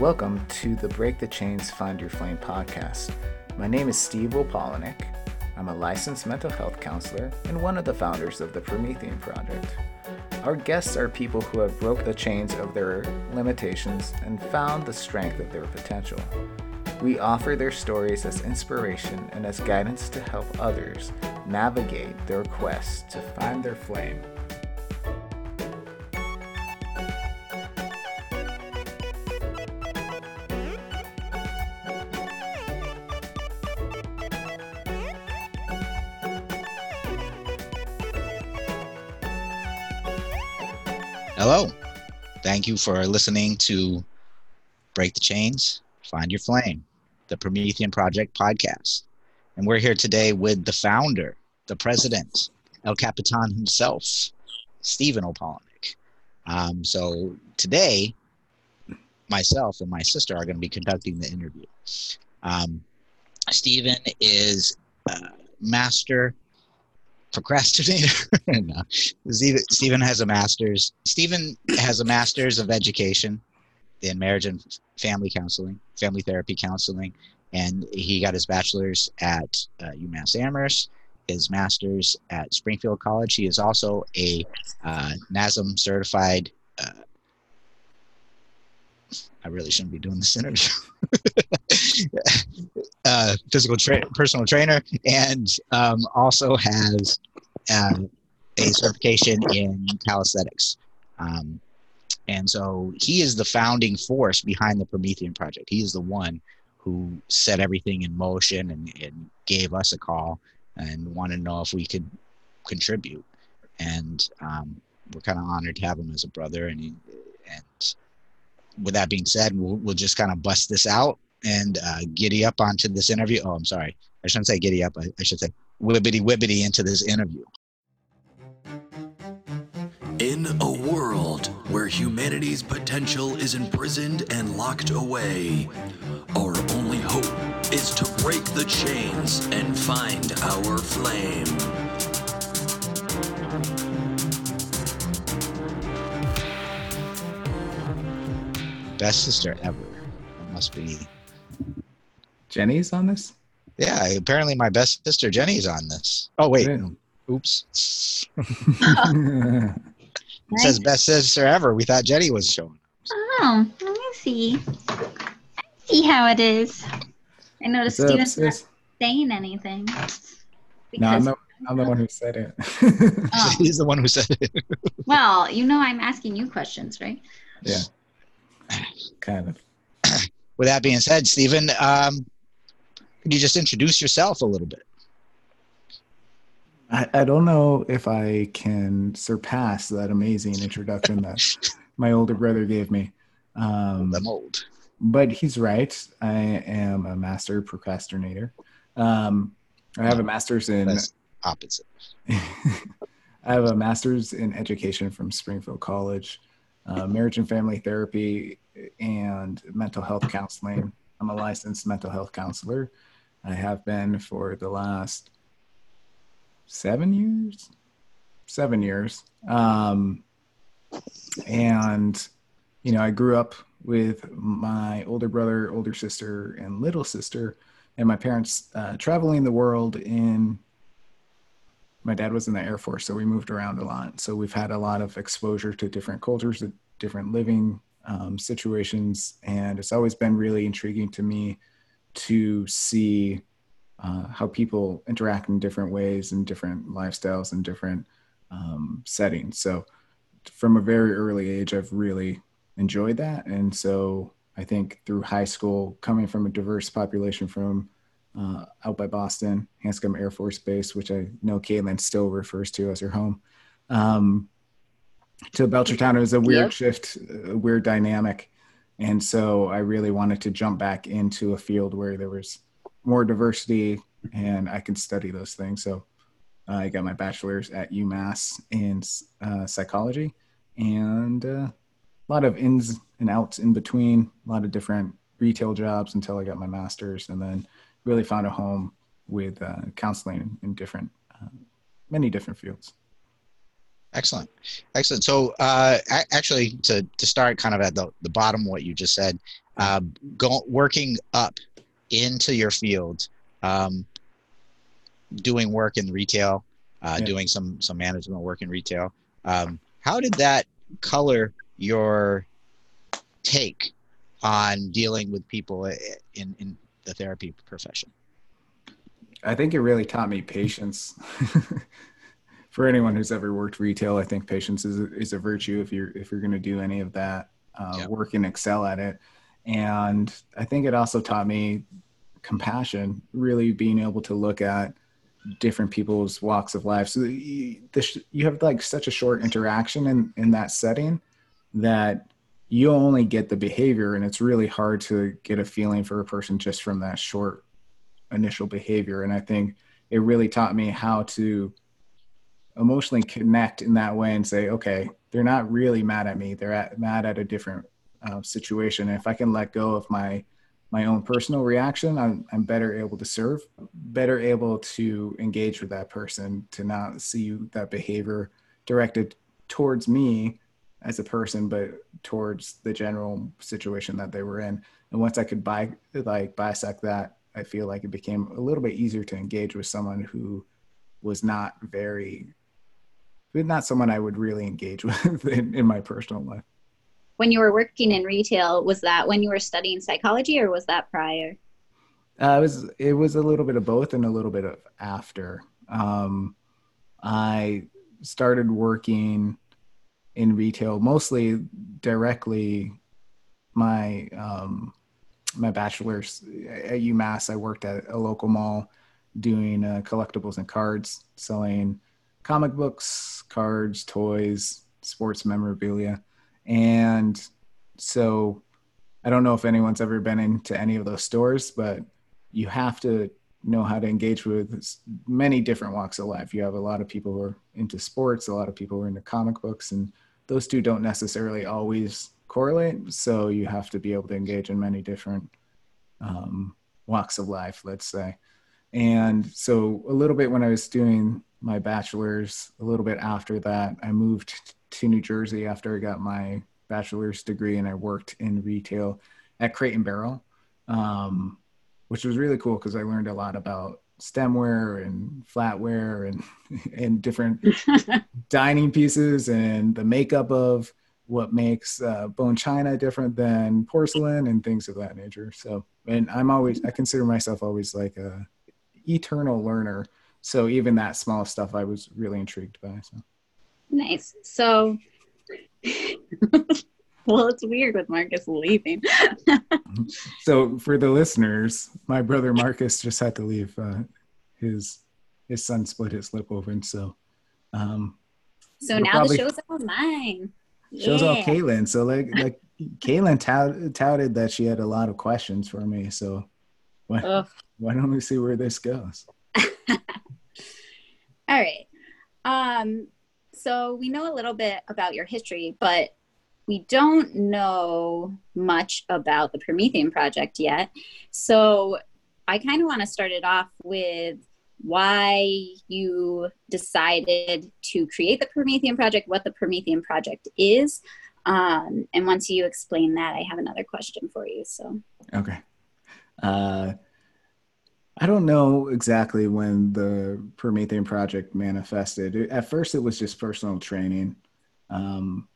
Welcome to the Break the Chains Find Your Flame podcast. My name is Steve Wopolnik. I'm a licensed mental health counselor and one of the founders of the Promethean Project. Our guests are people who have broke the chains of their limitations and found the strength of their potential. We offer their stories as inspiration and as guidance to help others navigate their quest to find their flame. Thank you for listening to Break the Chains, Find Your Flame, the Promethean Project podcast. And we're here today with the founder, the president, El Capitan himself, Stephen Opolnik. Um, so today, myself and my sister are going to be conducting the interview. Um, Stephen is master procrastinator. no. Stephen, has a master's. Stephen has a master's of education in marriage and family counseling, family therapy counseling, and he got his bachelor's at uh, UMass Amherst, his master's at Springfield College. He is also a uh, NASM certified. Uh, I really shouldn't be doing this interview. uh, physical tra- personal trainer, and um, also has uh, a certification in calisthenics. Um, and so he is the founding force behind the Promethean Project. He is the one who set everything in motion and, and gave us a call and wanted to know if we could contribute. And um, we're kind of honored to have him as a brother. And, he, and with that being said, we'll, we'll just kind of bust this out and uh, giddy up onto this interview. Oh, I'm sorry. I shouldn't say giddy up. I, I should say wibbity wibbity into this interview. In a world where humanity's potential is imprisoned and locked away, our only hope is to break the chains and find our flame. Best sister ever. It must be. Jenny's on this? Yeah, apparently my best sister Jenny's on this. Oh, wait. Yeah. Oops. It says best sister ever. We thought Jenny was showing. Oh, let me see. I see how it is. I noticed What's up, not sis? saying anything. No, I'm the, I'm the one who said it. Oh, He's the one who said it. well, you know I'm asking you questions, right? yeah. Kind of. With that being said, Stephen, um, could you just introduce yourself a little bit? I, I don't know if I can surpass that amazing introduction that my older brother gave me. Um, I'm old. but he's right. I am a master procrastinator. Um, I have a master's in That's opposite. I have a master's in education from Springfield College, uh, marriage and family therapy, and mental health counseling. I'm a licensed mental health counselor. I have been for the last seven years. Seven years. Um, and, you know, I grew up with my older brother, older sister, and little sister, and my parents uh, traveling the world in my dad was in the Air Force, so we moved around a lot. So we've had a lot of exposure to different cultures, different living um, situations, and it's always been really intriguing to me to see uh, how people interact in different ways and different lifestyles and different um, settings. So from a very early age, I've really enjoyed that, and so I think through high school, coming from a diverse population from uh, out by Boston, Hanscom Air Force Base, which I know Caitlin still refers to as her home. Um, to Belchertown, it was a weird Yep. shift, a weird dynamic. And so I really wanted to jump back into a field where there was more diversity and I could study those things. So I got my bachelor's at UMass in uh, psychology and uh, a lot of ins and outs in between, a lot of different retail jobs until I got my master's and then really found a home with uh, counseling in different, uh, many different fields. Excellent, excellent. So, uh, actually, to to start kind of at the the bottom, what you just said, uh, go, working up into your field, um, doing work in retail, uh, Yeah. doing some some management work in retail. Um, how did that color your take on dealing with people in in the therapy profession? I think it really taught me patience. For anyone who's ever worked retail, I think patience is a, is a virtue if you're if you're going to do any of that uh, Yeah. work and excel at it. And I think it also taught me compassion, really being able to look at different people's walks of life. So you, this, you have like such a short interaction in in that setting that you only get the behavior, and it's really hard to get a feeling for a person just from that short initial behavior. And I think it really taught me how to emotionally connect in that way and say, okay, they're not really mad at me. They're at, mad at a different uh, situation. And if I can let go of my my own personal reaction, I'm, I'm better able to serve, better able to engage with that person, to not see that behavior directed towards me as a person, but towards the general situation that they were in. And once I could buy like bisect that, I feel like it became a little bit easier to engage with someone who was not very, not someone I would really engage with in, in my personal life. When you were working in retail, was that when you were studying psychology or was that prior? Uh, it was it was a little bit of both and a little bit of after. Um, I started working in retail mostly directly. My um, my bachelor's at UMass, I worked at a local mall doing uh, collectibles and cards, selling comic books, cards, toys, sports memorabilia, and so I don't know if anyone's ever been into any of those stores, but you have to know how to engage with many different walks of life. You have a lot of people who are into sports, a lot of people who are into comic books, and those two don't necessarily always correlate. So you have to be able to engage in many different um, walks of life, let's say. And so a little bit when I was doing my bachelor's, a little bit after that, I moved to New Jersey after I got my bachelor's degree and I worked in retail at Crate and Barrel, um, which was really cool because I learned a lot about stemware and flatware and and different dining pieces and the makeup of what makes uh, bone china different than porcelain and things of that nature. So, and I'm always I consider myself always like a eternal learner. So even that small stuff I was really intrigued by. So. Nice. So, well, it's weird with Marcus leaving. So for the listeners, my brother Marcus just had to leave. Uh, his his son split his lip open, so um, So now the show's all mine. shows yeah. off Caitlin. So like like Caitlin tout, touted that she had a lot of questions for me. So why, Ugh. why don't we see where this goes? All right. Um, so we know a little bit about your history, but we don't know much about the Promethean project yet. So I kind of want to start it off with why you decided to create the Promethean project, what the Promethean project is. Um, and once you explain that, I have another question for you. So, Okay. Uh, I don't know exactly when the Promethean project manifested. At first, it was just personal training. Um,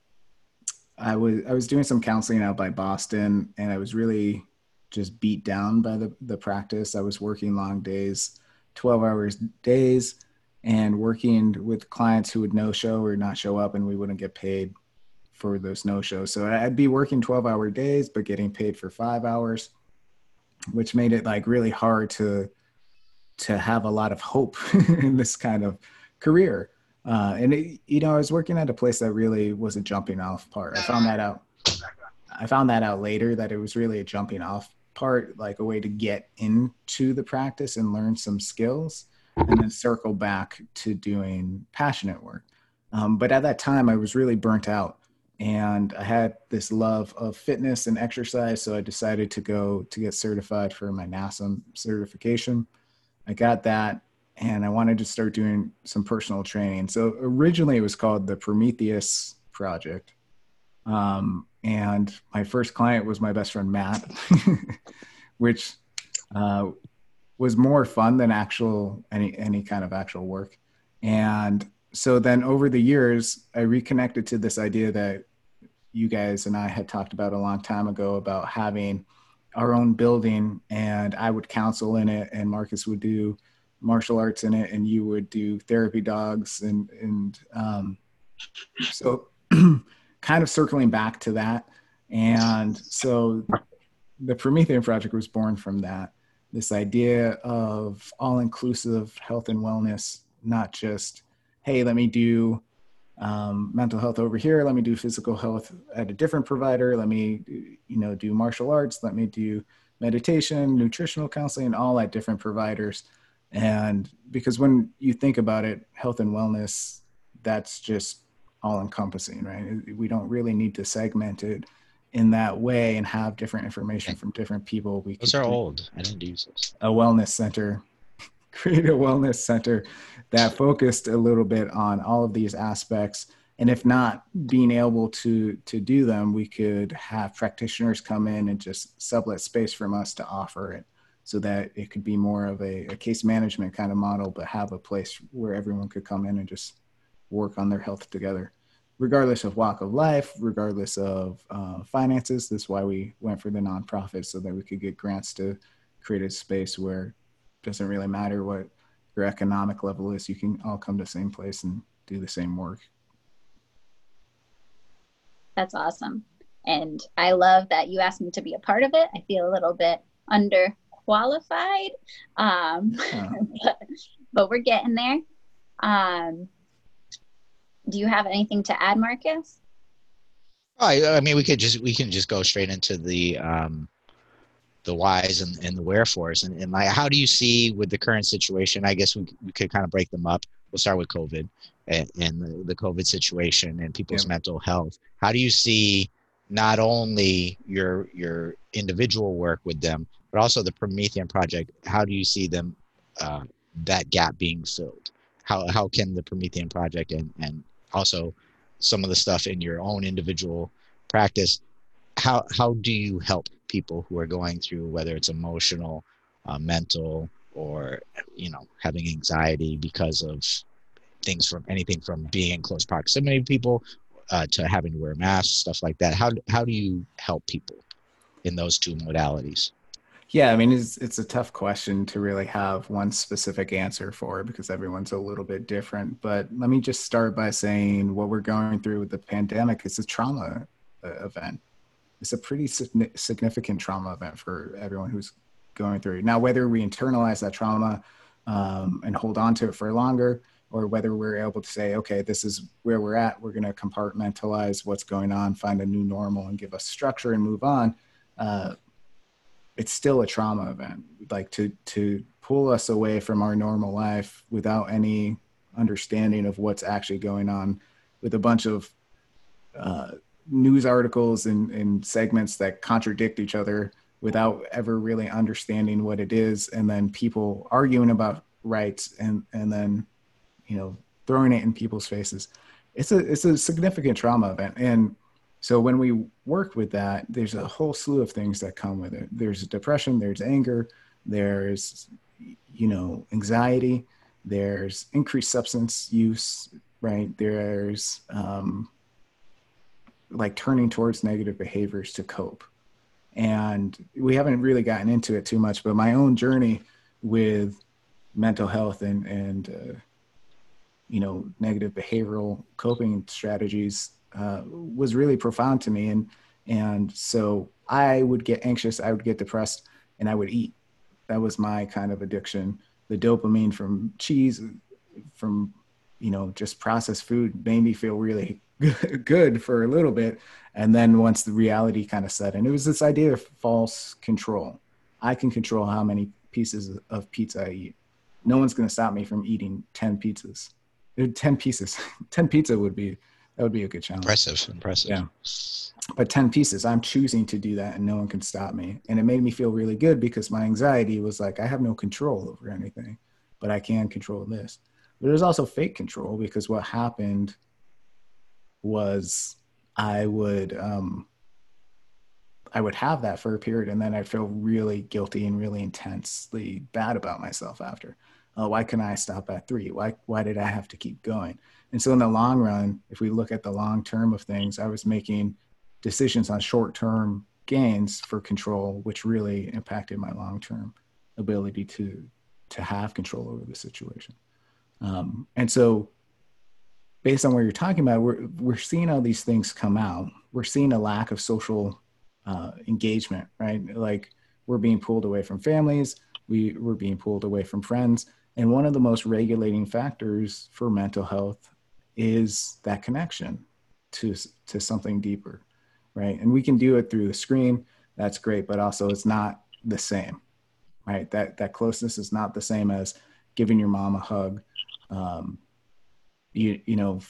I was I was doing some counseling out by Boston, and I was really just beat down by the the practice. I was working long days, twelve hours days, and working with clients who would no show or not show up, and we wouldn't get paid for those no shows. So I'd be working twelve hour days, but getting paid for five hours which made it like really hard to to have a lot of hope in this kind of career. Uh, and it, you know, I was working at a place that really was a jumping off part. I found that out. I found that out later that it was really a jumping off part, like a way to get into the practice and learn some skills, and then circle back to doing passionate work. Um, but at that time, I was really burnt out and I had this love of fitness and exercise, so I decided to go to get certified for my NASM certification. I got that, and I wanted to start doing some personal training. So originally, it was called the Prometheus Project, um, and my first client was my best friend Matt, which uh, was more fun than actual any any kind of actual work. And so then over the years, I reconnected to this idea that you guys and I had talked about a long time ago about having our own building, and I would counsel in it, and Marcus would do martial arts in it, and you would do therapy dogs, and and um, so kind of circling back to that. And so the Promethean Project was born from that this idea of all inclusive health and wellness, not just, hey, let me do um, mental health over here, let me do physical health at a different provider, let me, you know, do martial arts, let me do meditation, nutritional counseling, all at different providers. And because when you think about it, health and wellness, that's just all encompassing, right? We don't really need to segment it in that way and have different information from different people. We those are old. I didn't use those. A wellness center, create a wellness center that focused a little bit on all of these aspects. And if not being able to to do them, we could have practitioners come in and just sublet space from us to offer it, so that it could be more of a, a case management kind of model, but have a place where everyone could come in and just work on their health together regardless of walk of life, regardless of uh, finances. That's why we went for the nonprofit so that we could get grants to create a space where it doesn't really matter what your economic level is. You can all come to the same place and do the same work. That's awesome. And I love that you asked me to be a part of it. I feel a little bit underqualified, um, but, but we're getting there. Um, do you have anything to add, Marcus? I, I mean, we could just we can just go straight into the um, the whys and, and the wherefores, and, and like, how do you see with the current situation? I guess we, we could kind of break them up. We'll start with COVID and, and the, the COVID situation and people's yeah. mental health. How do you see not only your your individual work with them, but also the Promethean project? How do you see them uh, that gap being filled? How how can the Promethean project and and also some of the stuff in your own individual practice how how do you help people who are going through whether it's emotional uh, mental or you know having anxiety because of things from anything from being in close proximity to people uh, to having to wear masks stuff like that how how do you help people in those two modalities yeah, I mean, it's it's a tough question to really have one specific answer for because everyone's a little bit different. But let me just start by saying what we're going through with the pandemic is a trauma uh, event. It's a pretty significant trauma event for everyone who's going through. Now, whether we internalize that trauma um, and hold on to it for longer, or whether we're able to say, okay, this is where we're at, we're going to compartmentalize what's going on, find a new normal, and give us structure and move on. Uh, it's still a trauma event. Like to to pull us away from our normal life without any understanding of what's actually going on with a bunch of uh, news articles and, and segments that contradict each other without ever really understanding what it is and then people arguing about rights and and then you know throwing it in people's faces. It's a it's a significant trauma event. And so when we work with that, there's a whole slew of things that come with it. There's depression, there's anger, there's you know anxiety, there's increased substance use, right? There's um, like turning towards negative behaviors to cope. And we haven't really gotten into it too much, but my own journey with mental health and and uh, you know negative behavioral coping strategies uh, was really profound to me. And and so I would get anxious, I would get depressed, and I would eat. That was my kind of addiction. The dopamine from cheese, from you know just processed food, made me feel really good for a little bit. And then once the reality kind of set in, it was this idea of false control. I can control how many pieces of pizza I eat. No one's going to stop me from eating 10 pizzas. 10 pieces. 10 pizza would be that would be a good challenge. Impressive, impressive. Yeah. But 10 pieces, I'm choosing to do that and no one can stop me. And it made me feel really good because my anxiety was like, I have no control over anything, but I can control this. But there's also fake control because what happened was I would um, I would have that for a period and then I'd feel really guilty and really intensely bad about myself after. Uh, why couldn't I stop at three? Why, why did I have to keep going? And so in the long run, if we look at the long term of things, I was making decisions on short term gains for control, which really impacted my long term ability to to have control over the situation. Um, and so based on what you're talking about, we're, we're seeing all these things come out. We're seeing a lack of social uh, engagement, right? Like we're being pulled away from families, we, we're being pulled away from friends. And one of the most regulating factors for mental health is that connection to, to something deeper, right? And we can do it through the screen. That's great, but also it's not the same, right? That, that closeness is not the same as giving your mom a hug, um, you, you know,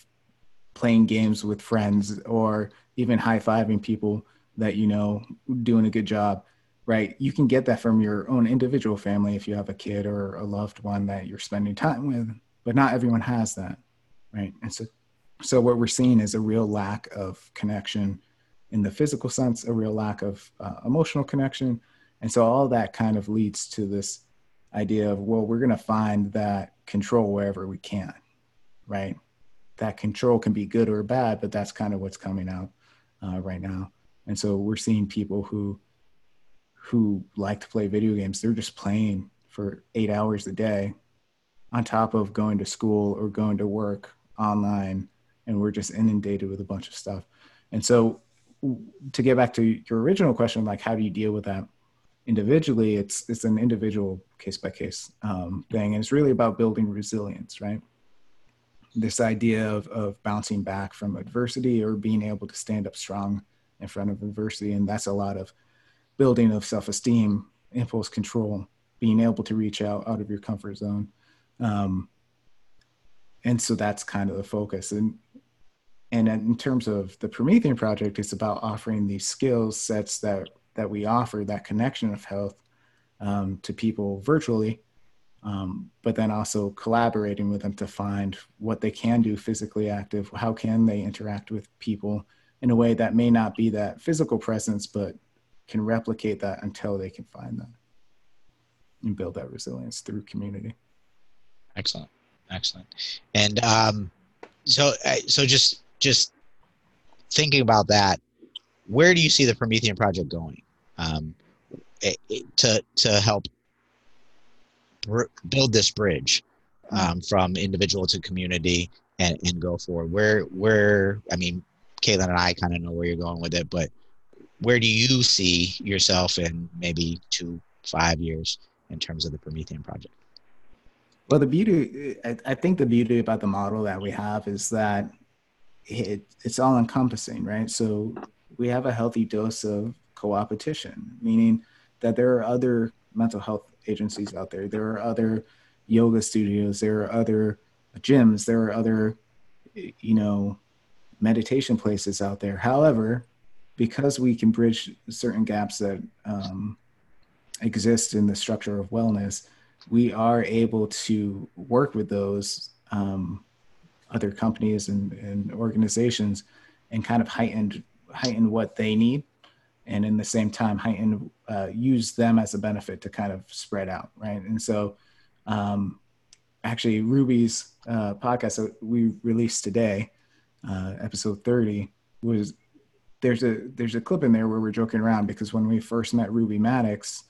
playing games with friends or even high fiving people that you know doing a good job right you can get that from your own individual family if you have a kid or a loved one that you're spending time with but not everyone has that right? And so so what we're seeing is a real lack of connection in the physical sense a real lack of uh, emotional connection. And so all that kind of leads to this idea of well we're going to find that control wherever we can right? That control can be good or bad but that's kind of what's coming out uh, right now. And so we're seeing people who who like to play video games. They're just playing for eight hours a day on top of going to school or going to work online and we're just inundated with a bunch of stuff and so to get back to your original question like how do you deal with that individually it's it's an individual case by case um, thing and it's really about building resilience right this idea of, of bouncing back from adversity or being able to stand up strong in front of adversity. And that's a lot of building of self esteem, impulse control, being able to reach out out of your comfort zone. Um, and so that's kind of the focus. And and in terms of the Promethean project, it's about offering these skill sets that that we offer that connection of health um, to people virtually, um, but then also collaborating with them to find what they can do physically active. How can they interact with people in a way that may not be that physical presence, but can replicate that until they can find that and build that resilience through community. Excellent, excellent. And um, so, uh, so just just thinking about that, where do you see the Promethean project going um, it, it, to to help br- build this bridge um, from individual to community and, and go forward? Where where I mean, Caitlin and I kind of know where you're going with it, but where do you see yourself in maybe two, five years in terms of the Promethean project? Well, the beauty, I, think the beauty about the model that we have is that it, it's all encompassing, right? So we have a healthy dose of co-opetition, meaning that there are other mental health agencies out there. There are other yoga studios. There are other gyms. There are other, you know, meditation places out there. However, because we can bridge certain gaps that um, exist in the structure of wellness, we are able to work with those um, other companies and, and, organizations and kind of heighten heighten what they need, and in the same time heighten uh, use them as a benefit to kind of spread out, right? And so, um, actually, Ruby's uh, podcast that we released today uh, episode 30 was there's a there's a clip in there where we're joking around because when we first met Ruby Maddox,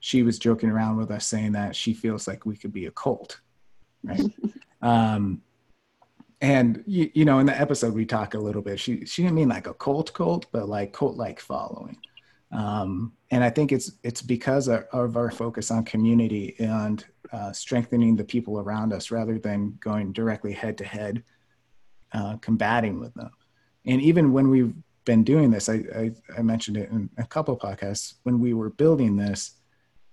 she was joking around with us saying that she feels like we could be a cult, right? um, and you, you know, in the episode we talk a little bit. She she didn't mean like a cult cult, but like cult like following. Um, and I think it's it's because of, of our focus on community and uh, strengthening the people around us rather than going directly head to head uh, combating with them. And even when we've been doing this, I, I, I mentioned it in a couple podcasts, when we were building this,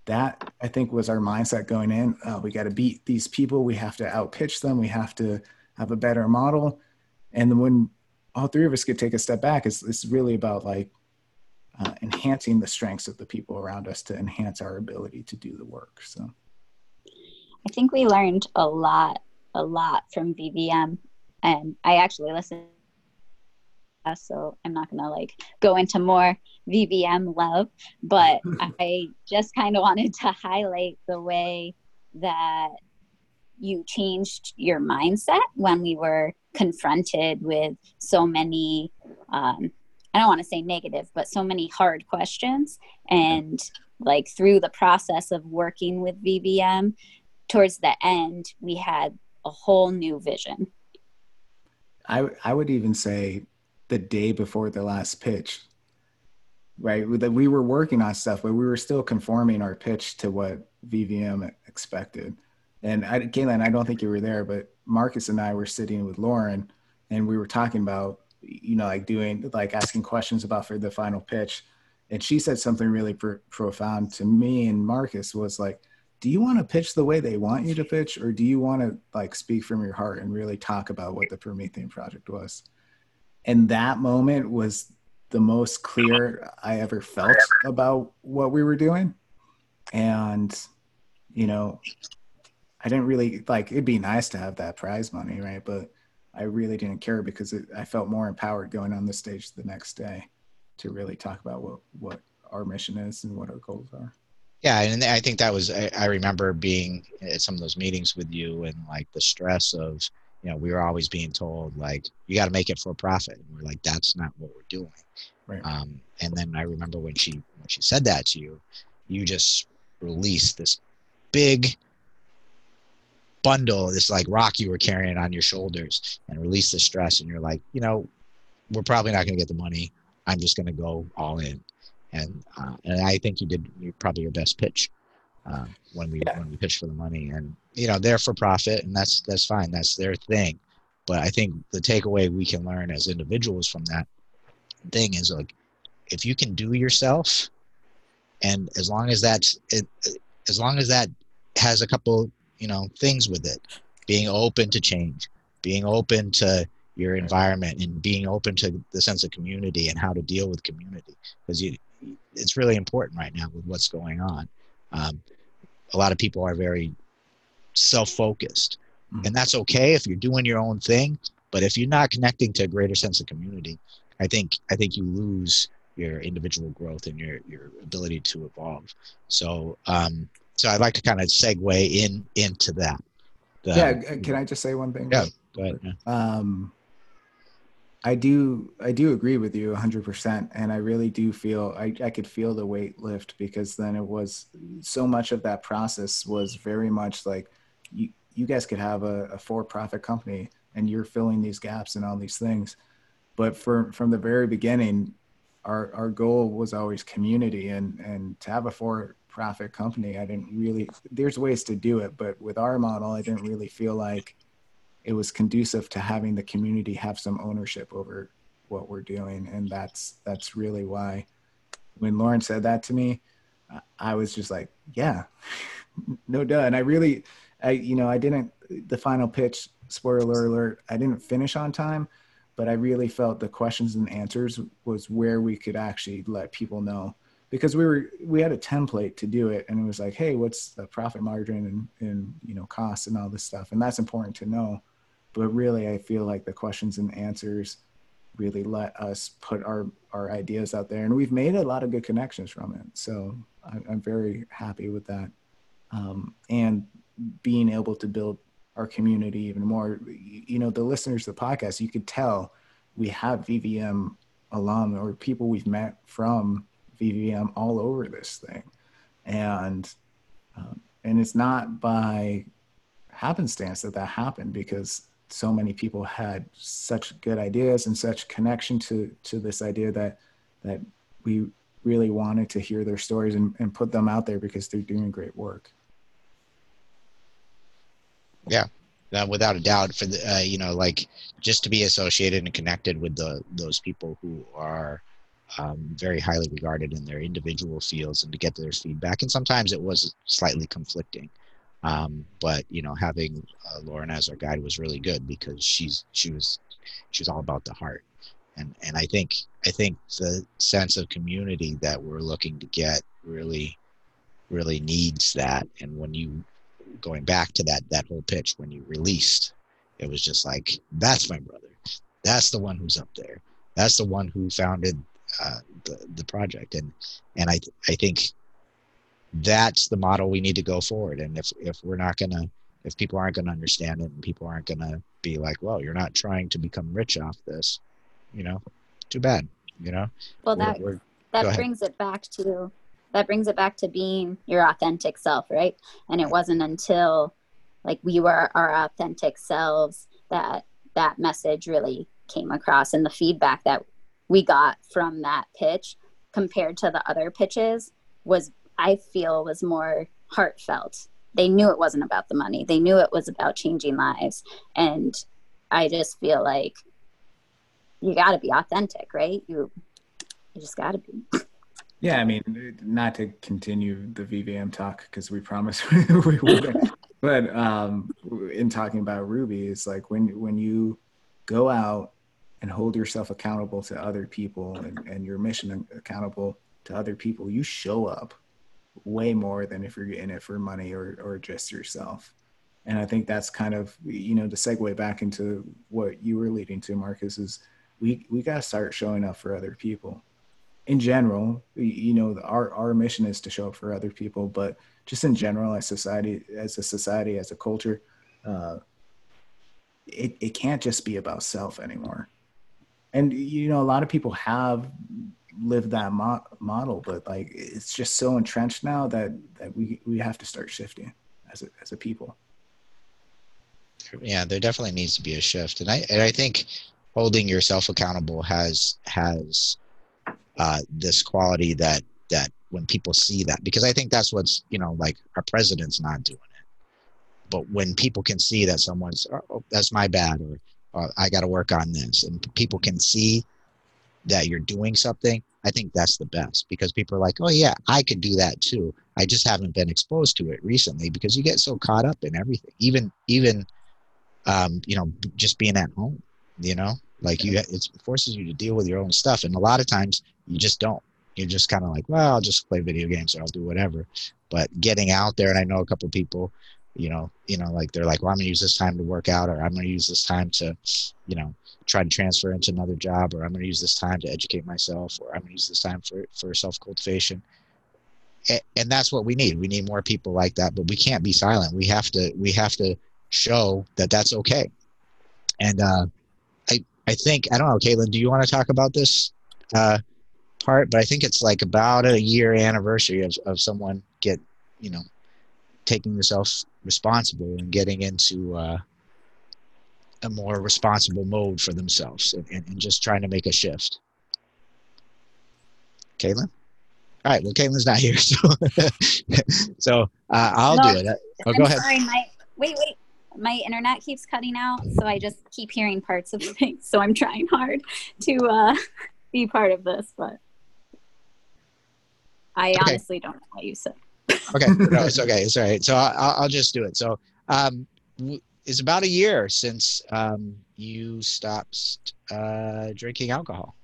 that I think was our mindset going in. Uh, we got to beat these people. We have to outpitch them. We have to have a better model. And then when all three of us could take a step back, it's, it's really about like uh, enhancing the strengths of the people around us to enhance our ability to do the work. So I think we learned a lot, a lot from VVM and I actually listened so I'm not gonna like go into more VVM love, but I just kind of wanted to highlight the way that you changed your mindset when we were confronted with so many um, i don't want to say negative but so many hard questions. And like through the process of working with vvm towards the end we had a whole new vision. I I would even say the day before the last pitch, right? That we were working on stuff, but we were still conforming our pitch to what VVM expected. And I, Caitlin, I don't think you were there, but Marcus and I were sitting with Lauren, and we were talking about, you know, like doing, like asking questions about for the final pitch. And she said something really pr- profound to me and Marcus was like, do you want to pitch the way they want you to pitch or do you want to like speak from your heart and really talk about what the promethean project was and that moment was the most clear i ever felt about what we were doing. And you know i didn't really like it'd be nice to have that prize money right? But i really didn't care because it, i felt more empowered going on the stage the next day to really talk about what what our mission is and what our goals are. Yeah and i think that was I, I, remember being at some of those meetings with you and like the stress of you know we were always being told like you got to make it for a profit. And we're like that's not what we're doing. Right. um, and then i remember when she when she said that to you you just released this big bundle this like rock you were carrying on your shoulders and release the stress. And you're like you know we're probably not going to get the money. I'm just going to go all in. And uh, and I think you did probably your best pitch uh, when we yeah. when we pitched for the money, and you know they're for profit, and that's that's fine, that's their thing. But I think the takeaway we can learn as individuals from that thing is like, if you can do yourself, and as long as that's it, as long as that has a couple you know things with it, being open to change, being open to your environment and being open to the sense of community and how to deal with community because you it's really important right now with what's going on. Um, a lot of people are very self-focused, mm-hmm. and that's okay if you're doing your own thing. But if you're not connecting to a greater sense of community, I think I think you lose your individual growth and your your ability to evolve. So um, so I'd like to kind of segue in into that. The, yeah, can I just say one thing? Yeah, go ahead. Yeah. Um, I do I do agree with you 100% and I really do feel I, I could feel the weight lift because then it was so much of that process was very much like you you guys could have a, a for-profit company and you're filling these gaps and all these things. But for from the very beginning our our goal was always community and and to have a for-profit company I didn't really there's ways to do it but with our model I didn't really feel like it was conducive to having the community have some ownership over what we're doing. And that's that's really why when lauren said that to me i was just like yeah no duh. And i really i you know i didn't the final pitch spoiler alert i didn't finish on time but i really felt the questions and answers was where we could actually let people know because we were we had a template to do it. And it was like hey what's the profit margin and and you know costs and all this stuff. And that's important to know but really i feel like the questions and answers really let us put our our ideas out there. And we've made a lot of good connections from it. So I, am very happy with that. Um, and being able to build our community even more. You know the listeners of the podcast you could tell we have vvm alum or people we've met from vvm all over this thing. And um, and it's not by happenstance that that happened because so many people had such good ideas and such connection to to this idea that that we really wanted to hear their stories and, and put them out there because they're doing great work. Yeah uh, without a doubt for the uh, you know like just to be associated and connected with the those people who are um, very highly regarded in their individual fields and to get their feedback. And sometimes it was slightly conflicting um, but you know, having uh, Lauren as our guide was really good because she's she was she was all about the heart, and and I think I think the sense of community that we're looking to get really really needs that. And when you going back to that that whole pitch when you released, it was just like that's my brother, that's the one who's up there, that's the one who founded uh, the the project, and and I I think that's the model we need to go forward. And if if we're not gonna if people aren't gonna understand it and people aren't gonna be like, well, you're not trying to become rich off this, you know, too bad, you know. Well, that We're- we're- that Go ahead. brings it back to that brings it back to being your authentic self right and it wasn't until like we were our authentic selves that that message really came across and the feedback that we got from that pitch compared to the other pitches was i feel was more heartfelt. They knew it wasn't about the money. They knew it was about changing lives. And i just feel like you got to be authentic right? You you just got to be. Yeah, I mean, not to continue the VVM talk because we promised we wouldn't. But um, in talking about Ruby, it's like when when you go out and hold yourself accountable to other people and, and your mission accountable to other people, you show up way more than if you're in it for money or or just yourself. And I think that's kind of you know to segue back into what you were leading to, Marcus, is we we got to start showing up for other people in general, you know, our, our mission is to show up for other people, but just in general, as society, as a society, as a culture, uh, it, it can't just be about self anymore. And, you know, a lot of people have lived that mo- model, but like, it's just so entrenched now that, that we, we have to start shifting as a, as a people. yeah there definitely needs to be a shift and i and i think holding yourself accountable has has uh this quality that that when people see that because i think that's what's you know like our president's not doing it but when people can see that someone's oh, oh, that's my bad or uh, i got to work on this and people can see that you're doing something i think that's the best because people are like oh yeah i could do that too i just haven't been exposed to it recently because you get so caught up in everything even even um, you know, just being at home, you know, like you, it forces you to deal with your own stuff. And a lot of times you just don't, you're just kind of like, well, I'll just play video games or I'll do whatever. But getting out there, and I know a couple people, you know, you know, like they're like, well, I'm gonna use this time to work out, or I'm gonna use this time to, you know, try to transfer into another job, or I'm gonna use this time to educate myself, or I'm gonna use this time for for self cultivation. And, that's what we need. We need more people like that, but we can't be silent. We have to. We have to show that that's okay. And uh, I I think I don't know, Caitlin, do you want to talk about this uh, part? But I think it's like about a year anniversary of of someone get you know taking themselves responsible and getting into uh, a more responsible mode for themselves and, and, and just trying to make a shift. Caitlin. All right. Well, Caitlin's not here, so so uh, I'll No, do it. Oh, I'm go ahead. Sorry, my wait, wait. My internet keeps cutting out, so I just keep hearing parts of things. So I'm trying hard to uh, be part of this, but I Okay. honestly don't know what you said. Okay. No it's okay. It's all right. So I- i'll, I'll just do it. So um it's about a year since um you stopped uh drinking alcohol.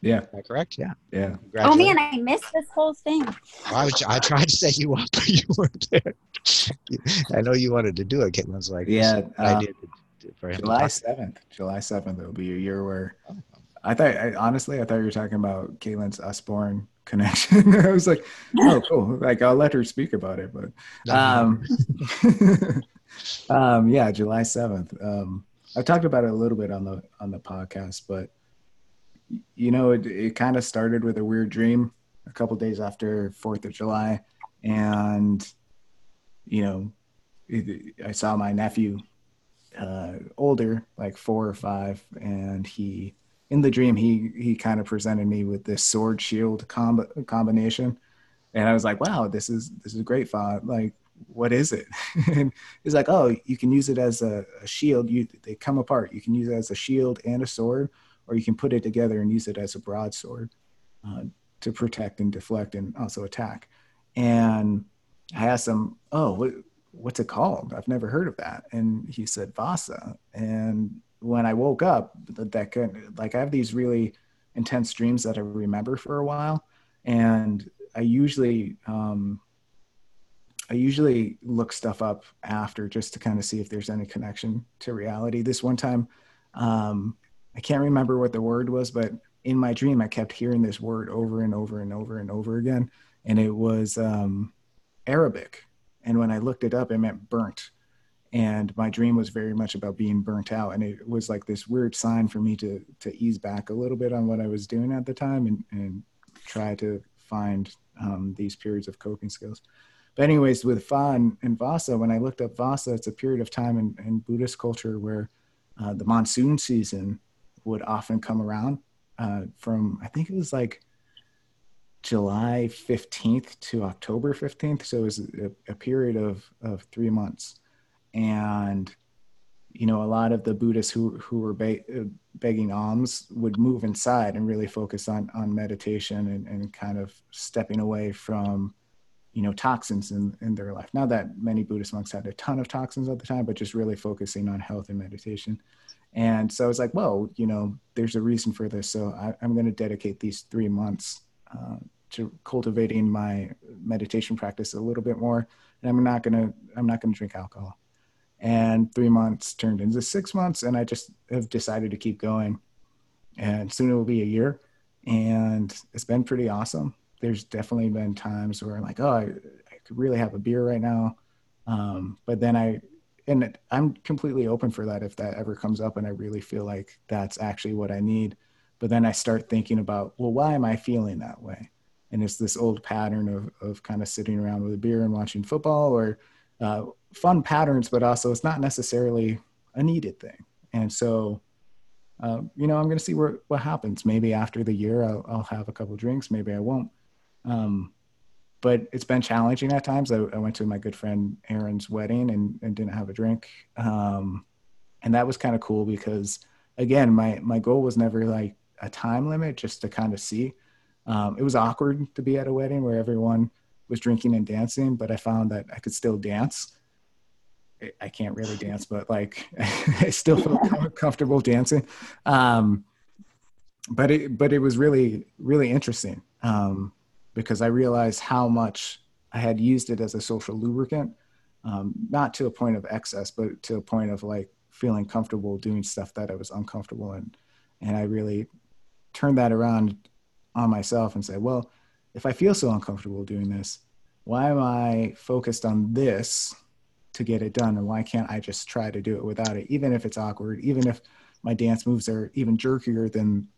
Yeah. is that correct? Yeah. Yeah. Oh man, I missed this whole thing. I, was, I tried to set you up but you weren't there. I know you wanted to do it Caitlin's like Yeah, "This is what uh, I did for him July seventh. July seventh. It'll be a year where I thought. I, honestly, I thought you were talking about Caitlin's Usborne connection. I was like, oh, cool. Like I'll let her speak about it, but um, um, yeah, July seventh. Um, I've talked about it a little bit on the on the podcast, but you know, it, it kind of started with a weird dream a couple days after Fourth of July, and you know, it, I saw my nephew uh, older, like four or five, and he in the dream he he kind of presented me with this sword shield comb- combination, and I was like, wow, this is this is great, Fa. Like, what is it? and he's like, oh, you can use it as a, a shield. You they come apart. You can use it as a shield and a sword, or you can put it together and use it as a broadsword uh, to protect and deflect and also attack. And I asked him, oh, what, what's it called? I've never heard of that. And he said Vasa. And when I woke up, that, could, like I have these really intense dreams that I remember for a while, and I usually um, I usually look stuff up after just to kind of see if there's any connection to reality. This one time, um, I can't remember what the word was, but in my dream, I kept hearing this word over and over and over and over again. And it was um, Arabic. And when I looked it up, it meant burnt. And my dream was very much about being burnt out. And it was like this weird sign for me to, to ease back a little bit on what I was doing at the time and, and try to find um, these periods of coping skills. But anyways, with Fa and, and, Vasa, when I looked up Vasa, it's a period of time in, in Buddhist culture where uh, the monsoon season would often come around uh, from, I think it was like July 15th to October 15th. So it was a, a period of, of three months. And, you know, a lot of the Buddhists who, who were be- uh, begging alms would move inside and really focus on, on meditation and, and kind of stepping away from you know toxins in, in their life. Not that many buddhist monks had a ton of toxins at the time but just really focusing on health and meditation. And so i was like well you know there's a reason for this. So I, am going to dedicate these three months uh, to cultivating my meditation practice a little bit more. And i'm not going to i'm not going to drink alcohol and three months turned into six months and i just have decided to keep going and soon it will be a year and it's been pretty awesome there's definitely been times where I'm like, oh, I, I could really have a beer right now. Um, but then I, and I'm completely open for that if that ever comes up and I really feel like that's actually what I need. But then I start thinking about, well, why am I feeling that way? And it's this old pattern of, of kind of sitting around with a beer and watching football or uh, fun patterns, but also it's not necessarily a needed thing. And so uh, you know, I'm going to see where, what happens. Maybe after the year, I'll, I'll have a couple drinks. Maybe I won't. Um, but it's been challenging at times. I, I, went to my good friend Aaron's wedding and, and didn't have a drink. Um, and that was kind of cool because again, my, my goal was never like a time limit, just to kind of see. Um, it was awkward to be at a wedding where everyone was drinking and dancing, but I found that I could still dance. I can't really dance, but like I still felt comfortable dancing. Um, but it, but it was really, really interesting. Um, because I realized how much I had used it as a social lubricant, um, not to a point of excess, but to a point of like feeling comfortable doing stuff that I was uncomfortable in. And I really turned that around on myself and said, well, if I feel so uncomfortable doing this, why am I focused on this to get it done? And why can't I just try to do it without it, even if it's awkward, even if my dance moves are even jerkier than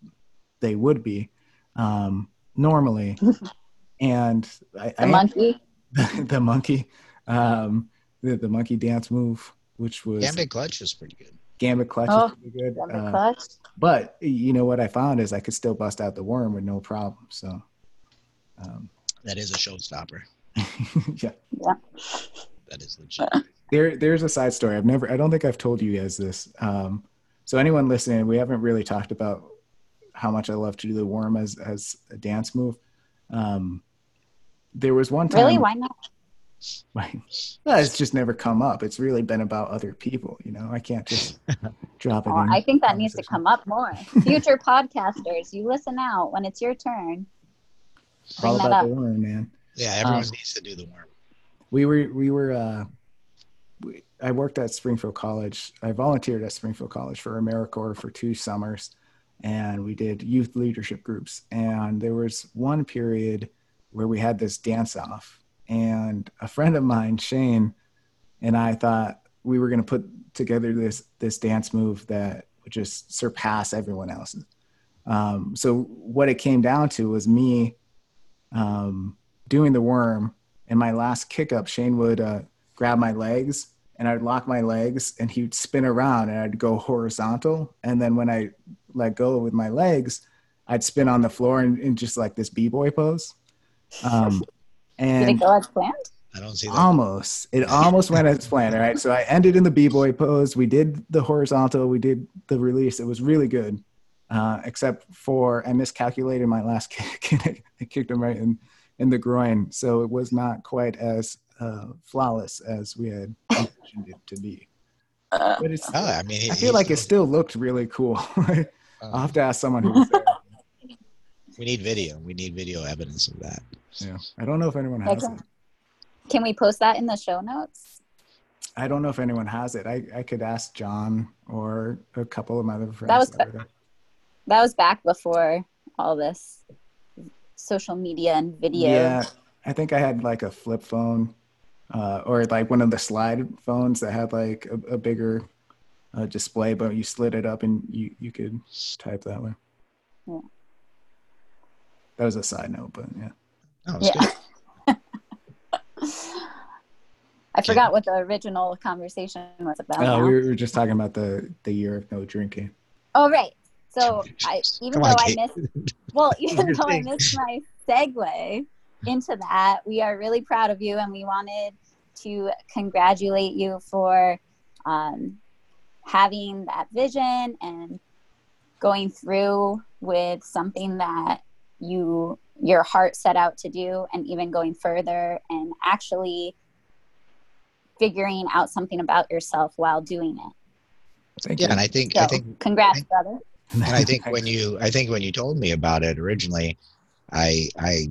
they would be um, normally? and I, the I, monkey, the, the monkey, um, the, the monkey dance move, which was Gambit Clutch is pretty good. Gambit Clutch oh, was pretty good. Gambit uh, Clutch. But you know what I found is I could still bust out the worm with no problem. So um, that is a showstopper. yeah. Yeah. That is legit. There, there's a side story. I've never, I don't think I've told you guys this. Um, so anyone listening, we haven't really talked about how much I love to do the worm as as a dance move. Um, there was one time. Really? Why not? Right. Well, it's just never come up. It's really been about other people. You know, I can't just drop it. Oh, I think that needs to come up more. Future podcasters, you listen out when it's your turn. All about up. the worm, man. Yeah, everyone um, needs to do the worm. We were, we were. uh we, I worked at Springfield College. I volunteered at Springfield College for AmeriCorps for two summers, and we did youth leadership groups. And there was one period where we had this dance off. And a friend of mine, Shane, and I thought we were going to put together this this dance move that would just surpass everyone else's. Um, so what it came down to was me um, doing the worm, and my last kick up, Shane would uh, grab my legs and I'd lock my legs and he'd spin around and I'd go horizontal. And then when I let go with my legs, I'd spin on the floor in, in just like this b-boy pose. Um, and Did it go as planned? I don't see that. Almost. It almost went as planned. All right. So I ended in the b-boy pose. We did the horizontal. We did the release. It was really good. Uh, except for I miscalculated my last kick. and I kicked him right in, in the groin. So it was not quite as uh, flawless as we had envisioned it to be. Uh, but it's, oh, I mean, I feel like it still looked really cool. I'll have to ask someone who was there. We need video. We need video evidence of that. Yeah, I don't know if anyone has it. Can we post that in the show notes? I don't know if anyone has it. I, I could ask John or a couple of my other friends. That was that was back before all this social media and video. Yeah, I think I had like a flip phone, uh, or like one of the slide phones that had like a, a bigger uh, display, but you slid it up and you you could type that way. Yeah. That was a side note, but yeah. Oh, Yeah. I forgot what the original conversation was about. Uh, we were we were just talking about the the year of no drinking. Oh right. So I even Come on, though I missed well, even your though I missed my segue into that, we are really proud of you and we wanted to congratulate you for um, having that vision and going through with something that you your heart set out to do and even going further and actually figuring out something about yourself while doing it. Thank Yeah, you. and I think So I think congrats, I- brother. And I think when you I think when you told me about it originally, I I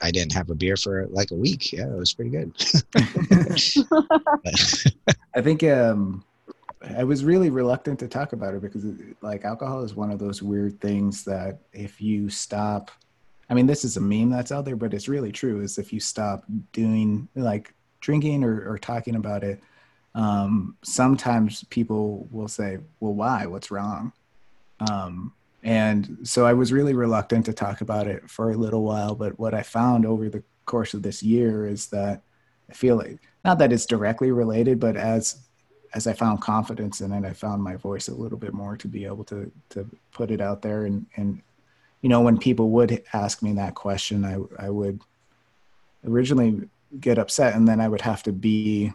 I didn't have a beer for like a week. Yeah, it was pretty good. I think um, I was really reluctant to talk about it because, like, alcohol is one of those weird things that if you stop, I mean, this is a meme that's out there, but it's really true. Is if you stop doing like drinking or, or talking about it, um, sometimes people will say, "Well, why? What's wrong?" Um, and so I was really reluctant to talk about it for a little while. But what I found over the course of this year is that I feel like not that it's directly related, but as as I found confidence in it, I found my voice a little bit more to be able to to put it out there. And and you know, when people would ask me that question, I I would originally get upset, and then I would have to be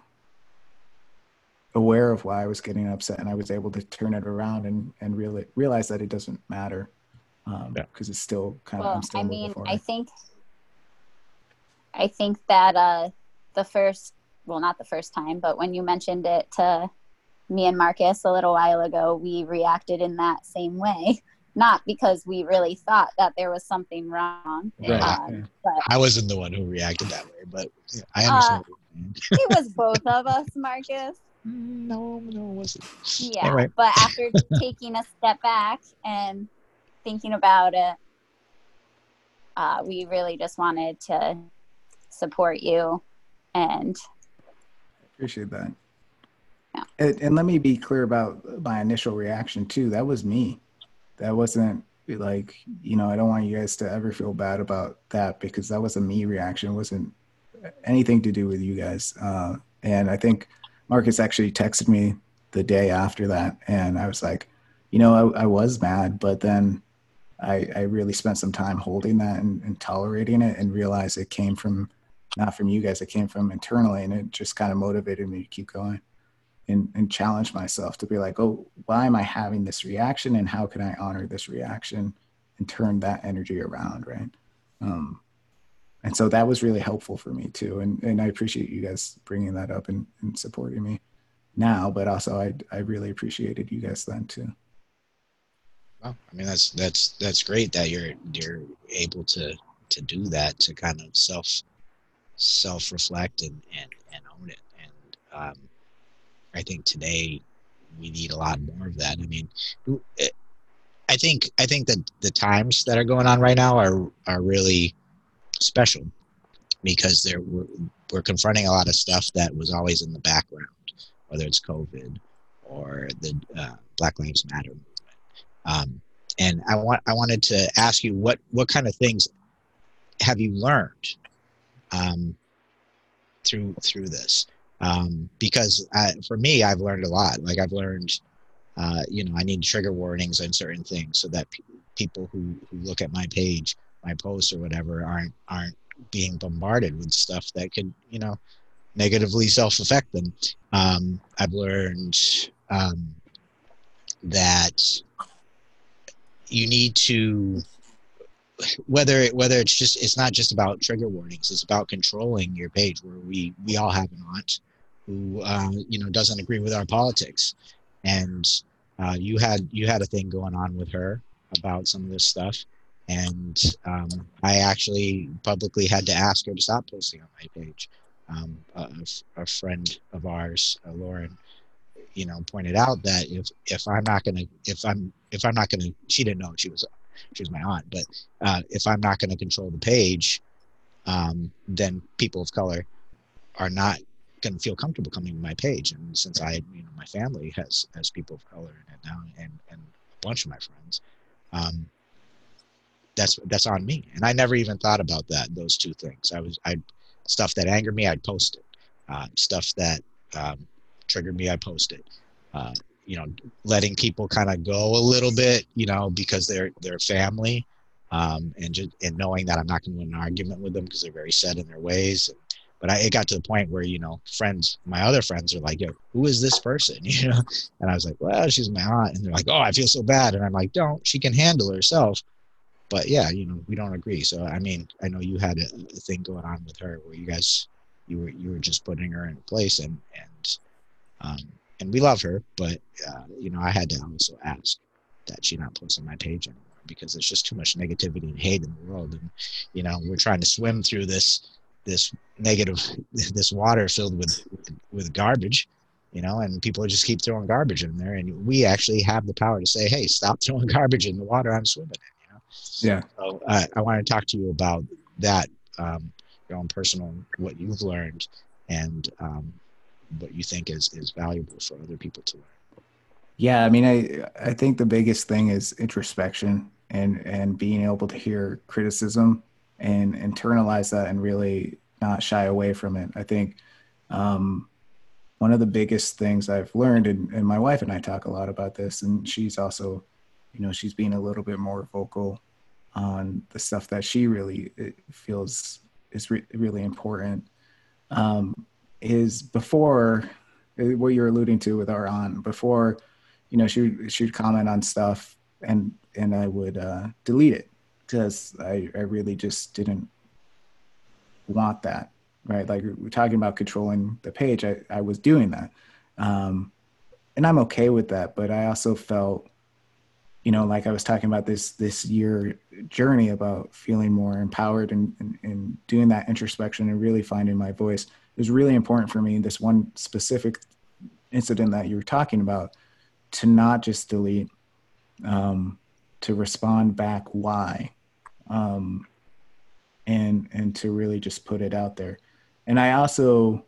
aware of why I was getting upset, and I was able to turn it around and and really realize that it doesn't matter because Yeah. it's still kind of Well, I'm still I mean, forward. I think, I think that uh, the first, well, not the first time, but when you mentioned it to me and Marcus a little while ago, we reacted in that same way. Not because we really thought that there was something wrong. Right. Um, yeah. But I wasn't the one who reacted that way, but I Uh, understand. what it was both of us, Marcus. No, no, it wasn't. Yeah. All right. But after taking a step back and thinking about it, uh, we really just wanted to support you and Appreciate that. Yeah. And, and let me be clear about my initial reaction too. That was me. That wasn't like, you know, I don't want you guys to ever feel bad about that because that was a me reaction. It wasn't anything to do with you guys. Uh, and I think Marcus actually texted me the day after that. And I was like, you know, I, I was mad, but then I, I really spent some time holding that and, and tolerating it and realized it came from not from you guys, it came from internally. And it just kind of motivated me to keep going and, and challenge myself to be like, oh, why am I having this reaction? And how can I honor this reaction and turn that energy around? Right. Um, and so that was really helpful for me too. And, and I appreciate you guys bringing that up and, and supporting me now, but also I, I really appreciated you guys then too. Well, I mean that's that's that's great that you're you're able to to do that to kind of self self reflect and, and and own it. And um, I think today we need a lot more of that. I mean, it- I think I think that the times that are going on right now are are really special because there we're, we're confronting a lot of stuff that was always in the background, whether it's COVID or the uh, Black Lives Matter movement. Um, and I want I wanted to ask you what what kind of things have you learned um, through through this? Um, because I, for me, I've learned a lot. Like I've learned, uh, you know, I need trigger warnings on certain things so that pe- people who who look at my page, my posts or whatever aren't aren't being bombarded with stuff that could you know negatively self affect them. Um, I've learned um, that you need to whether whether it's just it's not just about trigger warnings it's about controlling your page where we we all have an aunt who uh, you know doesn't agree with our politics and uh, you had you had a thing going on with her about some of this stuff and um, i actually publicly had to ask her to stop posting on my page um, a, a friend of ours uh, lauren you know pointed out that if if i'm not to if i'm if I'm not to, she didn't know she was she was my aunt, but uh, if I'm not to control the page, um, then people of color are not going to feel comfortable coming to my page. And since I, you know, my family has has people of color in it now, and and a bunch of my friends, um, that's that's on me. And I never even thought about that. Those two things. I was I stuff that angered me, I'd post it. Uh, stuff that um, triggered me, I post it. Uh, you know, letting people kind of go a little bit, you know, because they're they're family, um, and just and knowing that I'm not going to win an argument with them because they're very set in their ways. But I, it got to the point where you know, friends, my other friends are like, "Yo, who is this person?" You know, and I was like, "Well, she's my aunt," and they're like, "Oh, I feel so bad," and I'm like, "Don't, she can handle herself." But yeah, you know, we don't agree. So I mean, I know you had a, thing going on with her where you guys, you were you were just putting her in place, and and um, and we love her, but uh, you know, I had to also ask that she not post on my page anymore because there's just too much negativity and hate in the world, and you know, we're trying to swim through this this negative this water filled with with garbage you know and people just keep throwing garbage in there. And we actually have the power to say hey stop throwing garbage in the water. I'm swimming. in Yeah. so uh, i want to talk to you about that um, your own personal what you've learned and um, what you think is is valuable for other people to learn Yeah, I mean, I I think the biggest thing is introspection and and being able to hear criticism and internalize that and really not shy away from it. I think um, one of the biggest things I've learned, and, and my wife and I talk a lot about this, and she's also, you know, she's being a little bit more vocal on the stuff that she really feels is re- really important. Um, is before uh, what you're alluding to with our aunt before you know she would, she would comment on stuff and and I would uh, delete it because I, I really just didn't want that right? Like we're talking about controlling the page. I, I was doing that. Um, and I'm okay with that but I also felt you know like I was talking about this this year journey about feeling more empowered and, and, and doing that introspection and really finding my voice was really important for me. This one specific incident that you were talking about to not just delete um, to respond back why um, and and to really just put it out there. And i also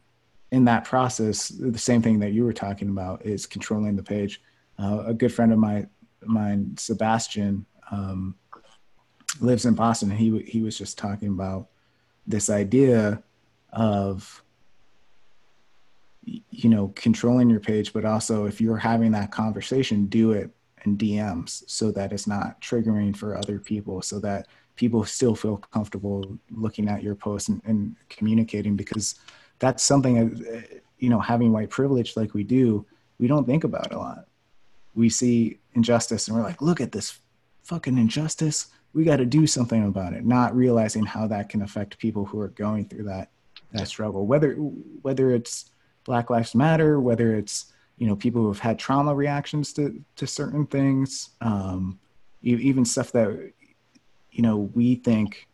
in that process the same thing that you were talking about is controlling the page. Uh, a good friend of my mine sebastian um, lives in boston and he he was just talking about this idea of you know controlling your page but also if you're having that conversation do it in dms so that it's not triggering for other people so that people still feel comfortable looking at your post and, and communicating because that's something uh, you know having white privilege like we do we don't think about a lot. We see injustice and we're like look at this fucking injustice. We got to do something about it. Not realizing how that can affect people who are going through that that struggle. Whether whether it's black lives matter whether it's you know people who have had trauma reactions to to certain things um, even stuff that you know we think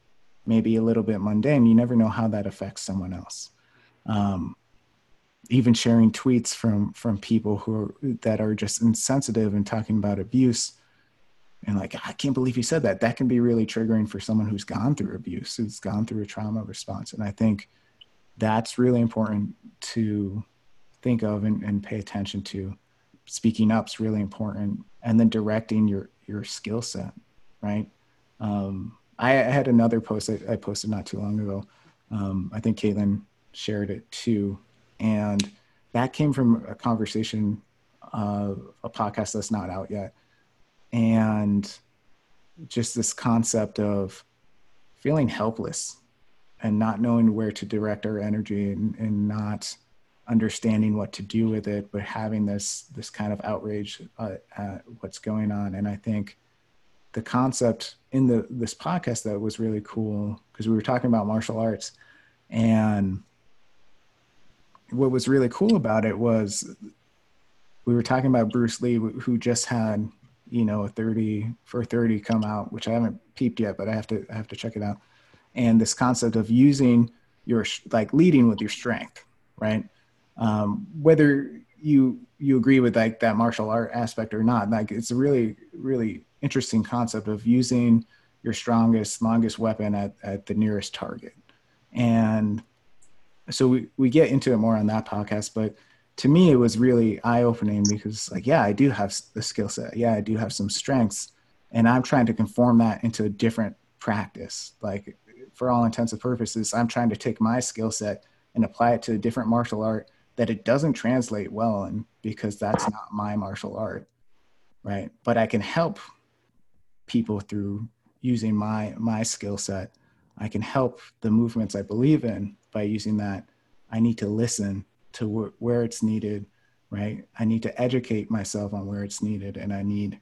maybe a little bit mundane you never know how that affects someone else. Um, even sharing tweets from from people who are that are just insensitive and talking about abuse. And like i can't believe you said that. That can be really triggering for someone who's gone through abuse who's gone through a trauma response. And i think that's really important to think of and, and pay attention to. Speaking up is really important and then directing your your skill set right? Um, I, I, had another post I, I, posted not too long ago. Um, I think Caitlin shared it too, and that came from a conversation, uh, a podcast that's not out yet, and just this concept of feeling helpless and not knowing where to direct our energy and, and not understanding what to do with it, but having this this kind of outrage uh, at what's going on. And I think the concept in the this podcast that was really cool because we were talking about martial arts and what was really cool about it was we were talking about Bruce Lee who just had you know a 30 for 30 come out which I haven't peeped yet but I have to I have to check it out and this concept of using your like leading with your strength right um, whether you you agree with like that martial art aspect or not like it's a really really interesting concept of using your strongest, longest weapon at, at the nearest target. And so we, we get into it more on that podcast, but to me, it was really eye opening because like, yeah, I do have the skill set. Yeah, I do have some strengths and I'm trying to conform that into a different practice. Like for all intents and purposes, I'm trying to take my skill set and apply it to a different martial art that it doesn't translate well in because that's not my martial art. Right. But I can help people through using my my skill set. I can help the movements I believe in by using that. I need to listen to wh- where it's needed, right? I need to educate myself on where it's needed, and I need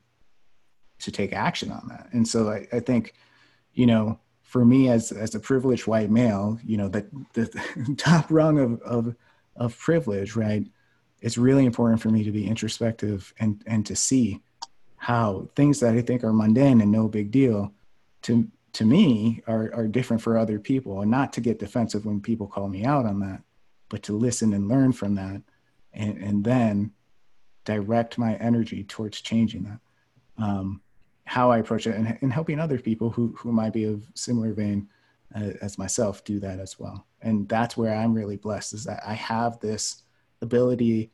to take action on that. And so I, I think, you know, for me as as a privileged white male, you know, the the top rung of of of privilege, right? It's really important for me to be introspective and and to see how things that I think are mundane and no big deal to to me are are different for other people and not to get defensive when people call me out on that, but to listen and learn from that and, and then direct my energy towards changing that. Um, how I approach it and, and helping other people who, who might be of similar vein uh, as myself do that as well. And that's where I'm really blessed is that I have this ability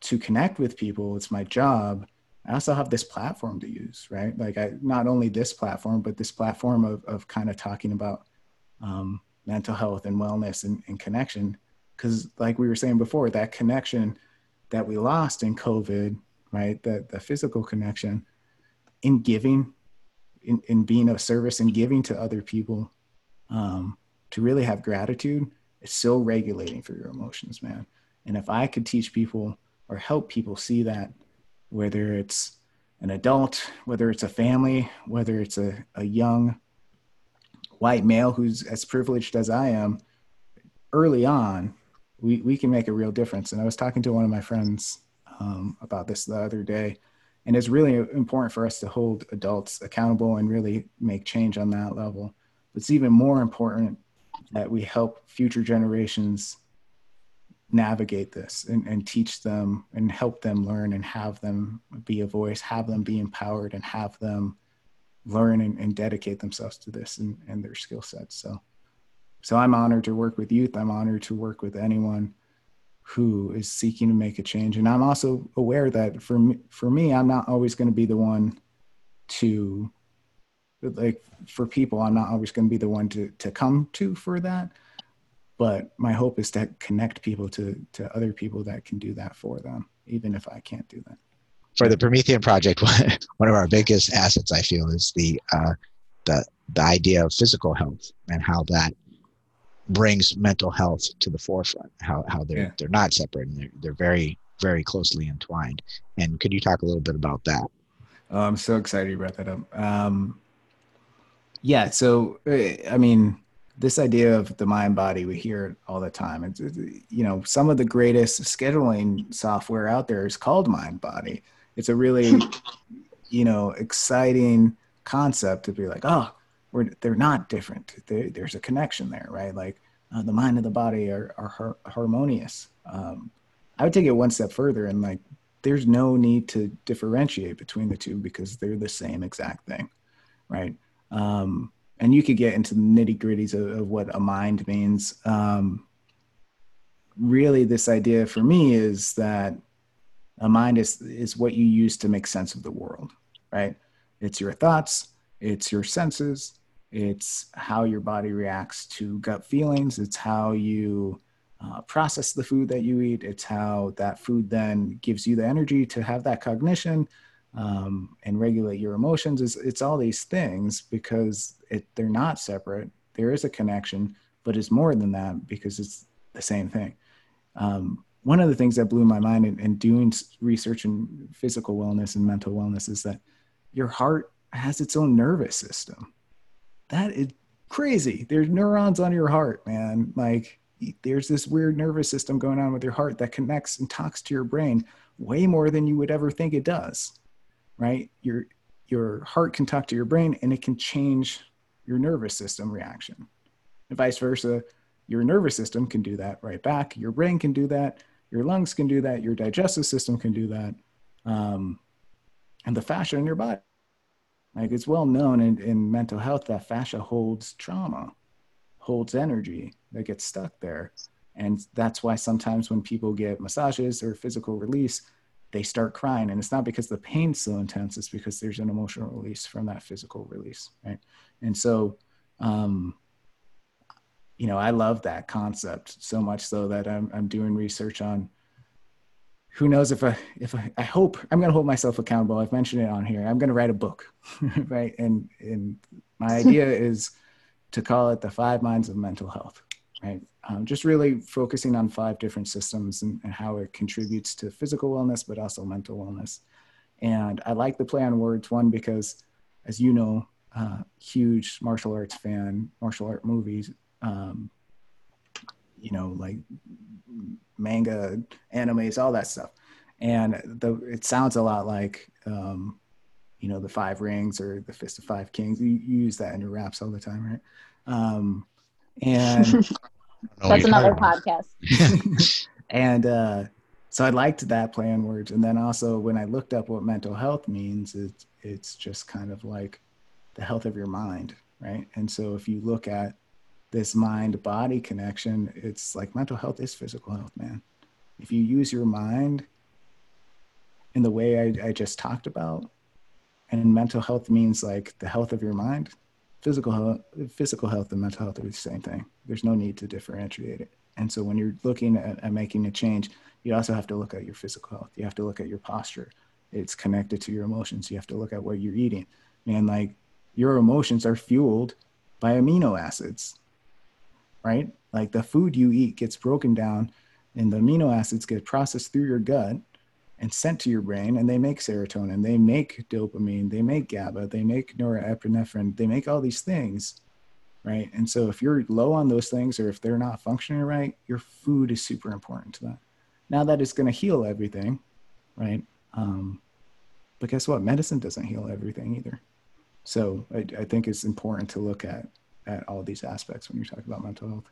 to connect with people. It's my job. I also have this platform to use, right? Like I, not only this platform, but this platform of, of kind of talking about um, mental health and wellness and, and connection. Cause like we were saying before, that connection that we lost in COVID, right? That the physical connection, in giving, in, in being of service and giving to other people, um, to really have gratitude, it's so regulating for your emotions, man. And if I could teach people or help people see that, whether it's an adult, whether it's a family, whether it's a, a young white male who's as privileged as I am, early on, we, we can make a real difference. And I was talking to one of my friends um, about this the other day and it's really important for us to hold adults accountable and really make change on that level it's even more important that we help future generations navigate this and, and teach them and help them learn and have them be a voice have them be empowered and have them learn and, and dedicate themselves to this and, and their skill sets so so i'm honored to work with youth i'm honored to work with anyone who is seeking to make a change. And I'm also aware that for me, for me, I'm not always going to be the one to like for people, I'm not always going to be the one to, to come to for that. But my hope is to connect people to, to other people that can do that for them, even if I can't do that. For the Promethean project, one of our biggest assets, I feel, is the, uh, the, the idea of physical health and how that brings mental health to the forefront. How how they're yeah. they're not separate and they're they're very very closely entwined. And could you talk a little bit about that? Oh, I'm so excited you brought that up. Um, yeah, so uh, I mean, this idea of the Mindbody, we hear it all the time. It's, you know, some of the greatest scheduling software out there is called mind body. It's a really, you know, exciting concept to be like, oh, we're, they're not different. They, there's a connection there, right? Like uh, the mind and the body are, are har- harmonious. Um, I would take it one step further and like, there's no need to differentiate between the two because they're the same exact thing, right? Um, and you could get into the nitty gritties of, of, what a mind means. Um, really, this idea for me is that a mind is is what you use to make sense of the world, right? It's your thoughts, it's your senses, it's how your body reacts to gut feelings. It's how you uh, process the food that you eat. It's how that food then gives you the energy to have that cognition um, and regulate your emotions. is it's all these things because it, they're not separate. There is a connection, but it's more than that because it's the same thing. Um, one of the things that blew my mind in, in doing research in physical wellness and mental wellness is that your heart has its own nervous system that is crazy. There's neurons on your heart, man. Like there's this weird nervous system going on with your heart that connects and talks to your brain way more than you would ever think it does. Right? Your your heart can talk to your brain and it can change your nervous system reaction. And vice versa, your nervous system can do that right back. Your brain can do that. Your lungs can do that. Your digestive system can do that. Um, and the fascia in your body. Like it's well known in, in mental health that fascia holds trauma, holds energy that gets stuck there. And that's why sometimes when people get massages or physical release, they start crying. And it's not because the pain's so intense, it's because there's an emotional release from that physical release. Right. And so, um, you know, I love that concept so much so that I'm, I'm doing research on who knows if I, if I, I hope I'm going to hold myself accountable. I've mentioned it on here. I'm going to write a book. right. And, and my idea is to call it the five minds of mental health right? Um, just really focusing on five different systems and, and, how it contributes to physical wellness, but also mental wellness. And I like the play on words, one, because as you know, uh, huge martial arts fan, martial art movies, um, you know, like manga, animes, all that stuff. And the, it sounds a lot like, um, you know, the five rings or the fist of five kings. You, you use that in your raps all the time, right? Um, and that's another podcast. and uh, so I liked that play on words. And then also when I looked up what mental health means, it's it's just kind of like the health of your mind, right? And so if you look at this mind body connection, it's like mental health is physical health, man. If you use your mind in the way I, I just talked about, and mental health means like the health of your mind, physical health, physical health and mental health are the same thing. There's no need to differentiate it. And so when you're looking at, at, making a change, you also have to look at your physical health. You have to look at your posture. It's connected to your emotions. You have to look at what you're eating. And like your emotions are fueled by amino acids, right? Like the food you eat gets broken down and the amino acids get processed through your gut and sent to your brain and they make serotonin they make dopamine they make gaba they make norepinephrine they make all these things right? And so if you're low on those things or if they're not functioning right your food is super important to that now that it's going to heal everything right? Um, but guess what? Medicine doesn't heal everything either. So I, I think it's important to look at at all these aspects when you're talking about mental health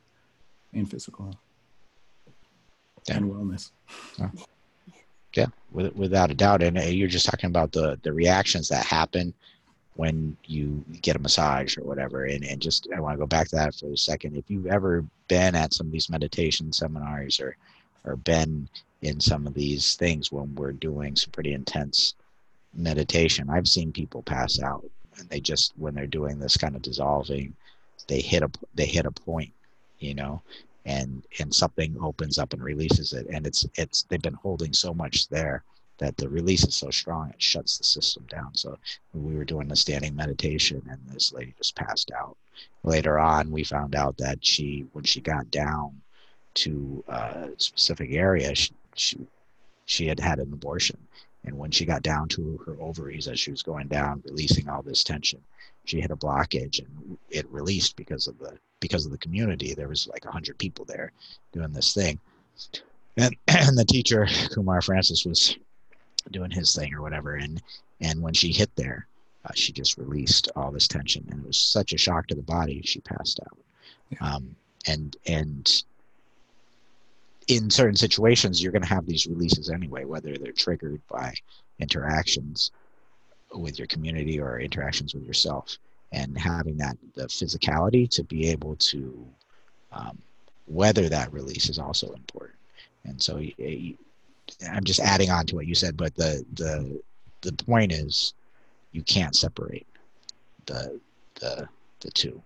and physical health yeah. and wellness. Yeah. Yeah, with, without a doubt. And uh, you're just talking about the the reactions that happen when you get a massage or whatever. And and just I want to go back to that for a second. If you've ever been at some of these meditation seminars or or been in some of these things when we're doing some pretty intense meditation, I've seen people pass out and they just when they're doing this kind of dissolving, they hit a they hit a point, you know, and and something opens up and releases it. And it's it's they've been holding so much there that the release is so strong it shuts the system down. So we were doing the standing meditation and this lady just passed out later on we found out that she when she got down to a specific area she, she she had had an abortion. And when she got down to her ovaries as she was going down releasing all this tension she hit a blockage and it released because of the because of the community. There was like a hundred people there doing this thing, and and the teacher Kumar Frantzis was doing his thing or whatever, and and when she hit there, uh, she just released all this tension, and it was such a shock to the body. She passed out, yeah. um, and and in certain situations, you're going to have these releases anyway, whether they're triggered by interactions with your community or interactions with yourself and having that the physicality to be able to um, weather that release is also important. And so i'm just adding on to what you said but the the the point is you can't separate the the the two.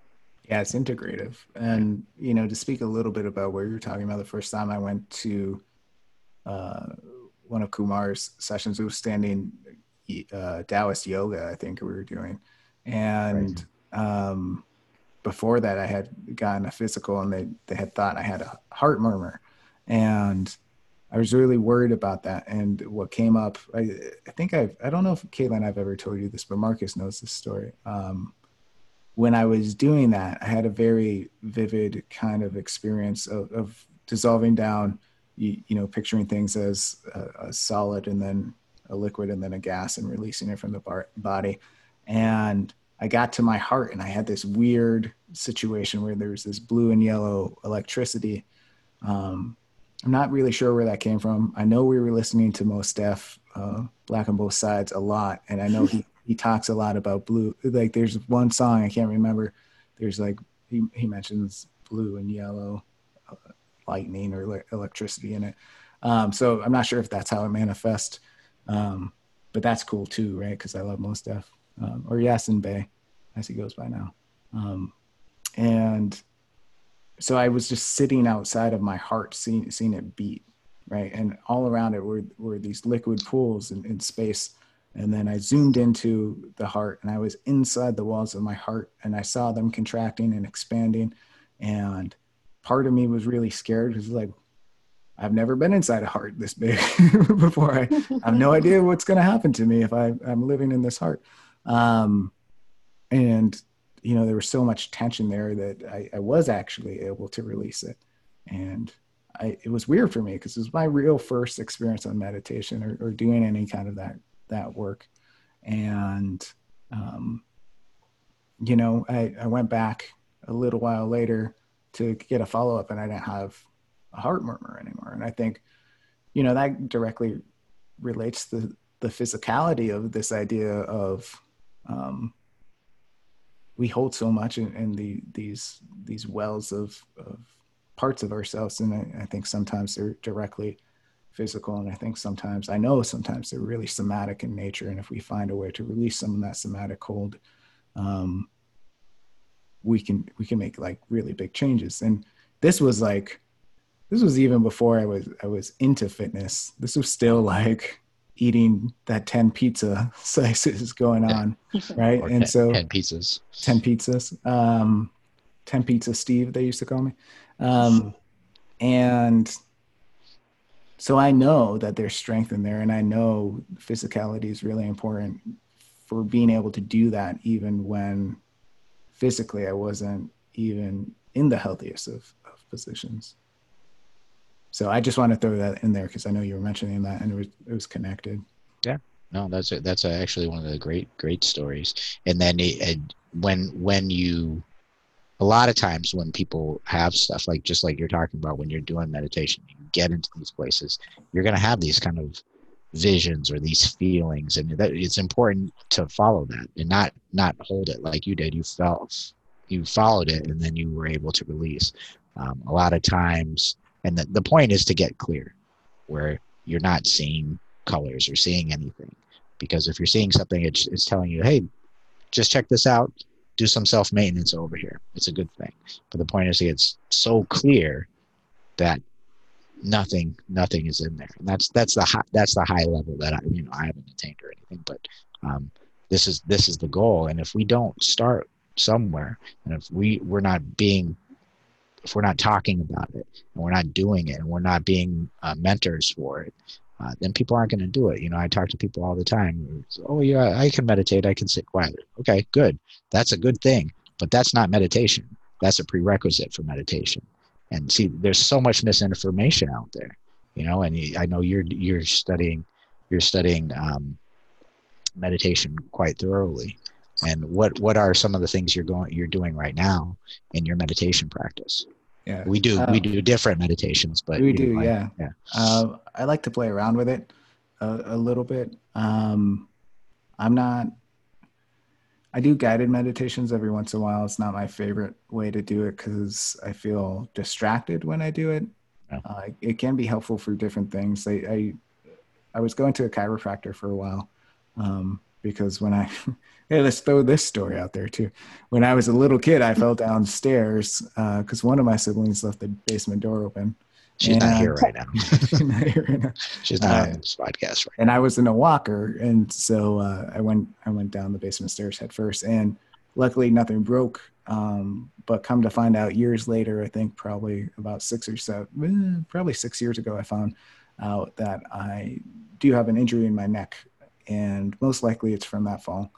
Yeah it's integrative. And you know to speak a little bit about where you're talking about the first time i went to uh, one of kumar's sessions it was standing uh, Taoist yoga, I think we were doing. And um, before that, I had gotten a physical and they, they had thought I had a heart murmur. And I was really worried about that. And what came up, I, I think I've, I don't know if Caitlin, I've ever told you this, but Marcus knows this story. Um, when I was doing that, I had a very vivid kind of experience of, of dissolving down, you, you, know, picturing things as a, a solid and then a liquid and then a gas and releasing it from the bar- body. And I got to my heart and I had this weird situation where there was this blue and yellow electricity. Um, I'm not really sure where that came from. I know we were listening to Mos Def, uh, Black on Both Sides, a lot, and I know he he talks a lot about blue. Like there's one song I can't remember. There's like he he mentions blue and yellow, uh, lightning or le- electricity in it. Um, so I'm not sure if that's how it manifests, um, but that's cool too, right? Because I love Mos Def um, or Yasin Bey, as he goes by now. Um, and so I was just sitting outside of my heart, seeing seeing it beat, right? And all around it were were these liquid pools in, in space. And then I zoomed into the heart, and I was inside the walls of my heart, and I saw them contracting and expanding. And part of me was really scared because, like, I've never been inside a heart this big before. I, I, have no idea what's going to happen to me if I, I'm living in this heart. Um, and you know there was so much tension there that I, I was actually able to release it. And I, it was weird for me because it was my real first experience on meditation or, or doing any kind of that that work. And um, you know I, I went back a little while later to get a follow-up and i didn't have a heart murmur anymore. And i think you know that directly relates to the physicality of this idea of um, we hold so much in, in the these these wells of, of parts of ourselves and I, I, think sometimes they're directly physical and i think sometimes i know sometimes they're really somatic in nature and if we find a way to release some of that somatic hold um, we can we can make like really big changes. And this was like this was even before i was i was into fitness. This was still like eating that 10 pizza slices going on right? Or and 10, so 10 pizzas. 10 pizzas um 10 pizza steve they used to call me. Um and so i know that there's strength in there and i know physicality is really important for being able to do that even when physically i wasn't even in the healthiest of, of positions so i just want to throw that in there because i know you were mentioning that and it was it was connected. Yeah. no that's a, that's a, actually one of the great great stories. And then it, it, when when you a lot of times when people have stuff like just like you're talking about when you're doing meditation you get into these places you're going to have these kind of visions or these feelings. And that it's important to follow that and not not hold it like you did. You felt you followed it and then you were able to release. Um, a lot of times and the, the point is to get clear where you're not seeing colors or seeing anything. Because if you're seeing something it's, it's telling you hey just check this out. Do some self maintenance over here. It's a good thing. But the point is it's so clear that nothing nothing is in there. And that's that's the high, that's the high level that i you know i haven't attained or anything. But um, this is this is the goal. And if we don't start somewhere and if we we're not being if we're not talking about it and we're not doing it and we're not being uh, mentors for it uh, then people aren't going to do it. You know i talk to people all the time. Oh yeah i can meditate. I can sit quietly. Okay good. That's a good thing but that's not meditation. That's a prerequisite for meditation. And see there's so much misinformation out there you know and i know you're you're studying you're studying um, meditation quite thoroughly and what what are some of the things you're going you're doing right now in your meditation practice yeah we do Uh, we do different meditations but we do know, I- yeah yeah Uh, I like to play around with it a, a little bit. Um, I'm not. I do guided meditations every once in a while. It's not my favorite way to do it because I feel distracted when I do it. Yeah. Uh, it can be helpful for different things. I, I I was going to a chiropractor for a while um, because when I hey, let's throw this story out there too. When I was a little kid, I fell downstairs because one of my siblings left the basement door open. she's not here right now She's not here right now. she's not Uh, on this podcast right and I was in a walker, and so uh, I went I went down the basement stairs head first, and luckily nothing broke. Um, but come to find out, years later, I think probably about six or so, eh, probably six years ago, I found out that I do have an injury in my neck, and most likely it's from that fall,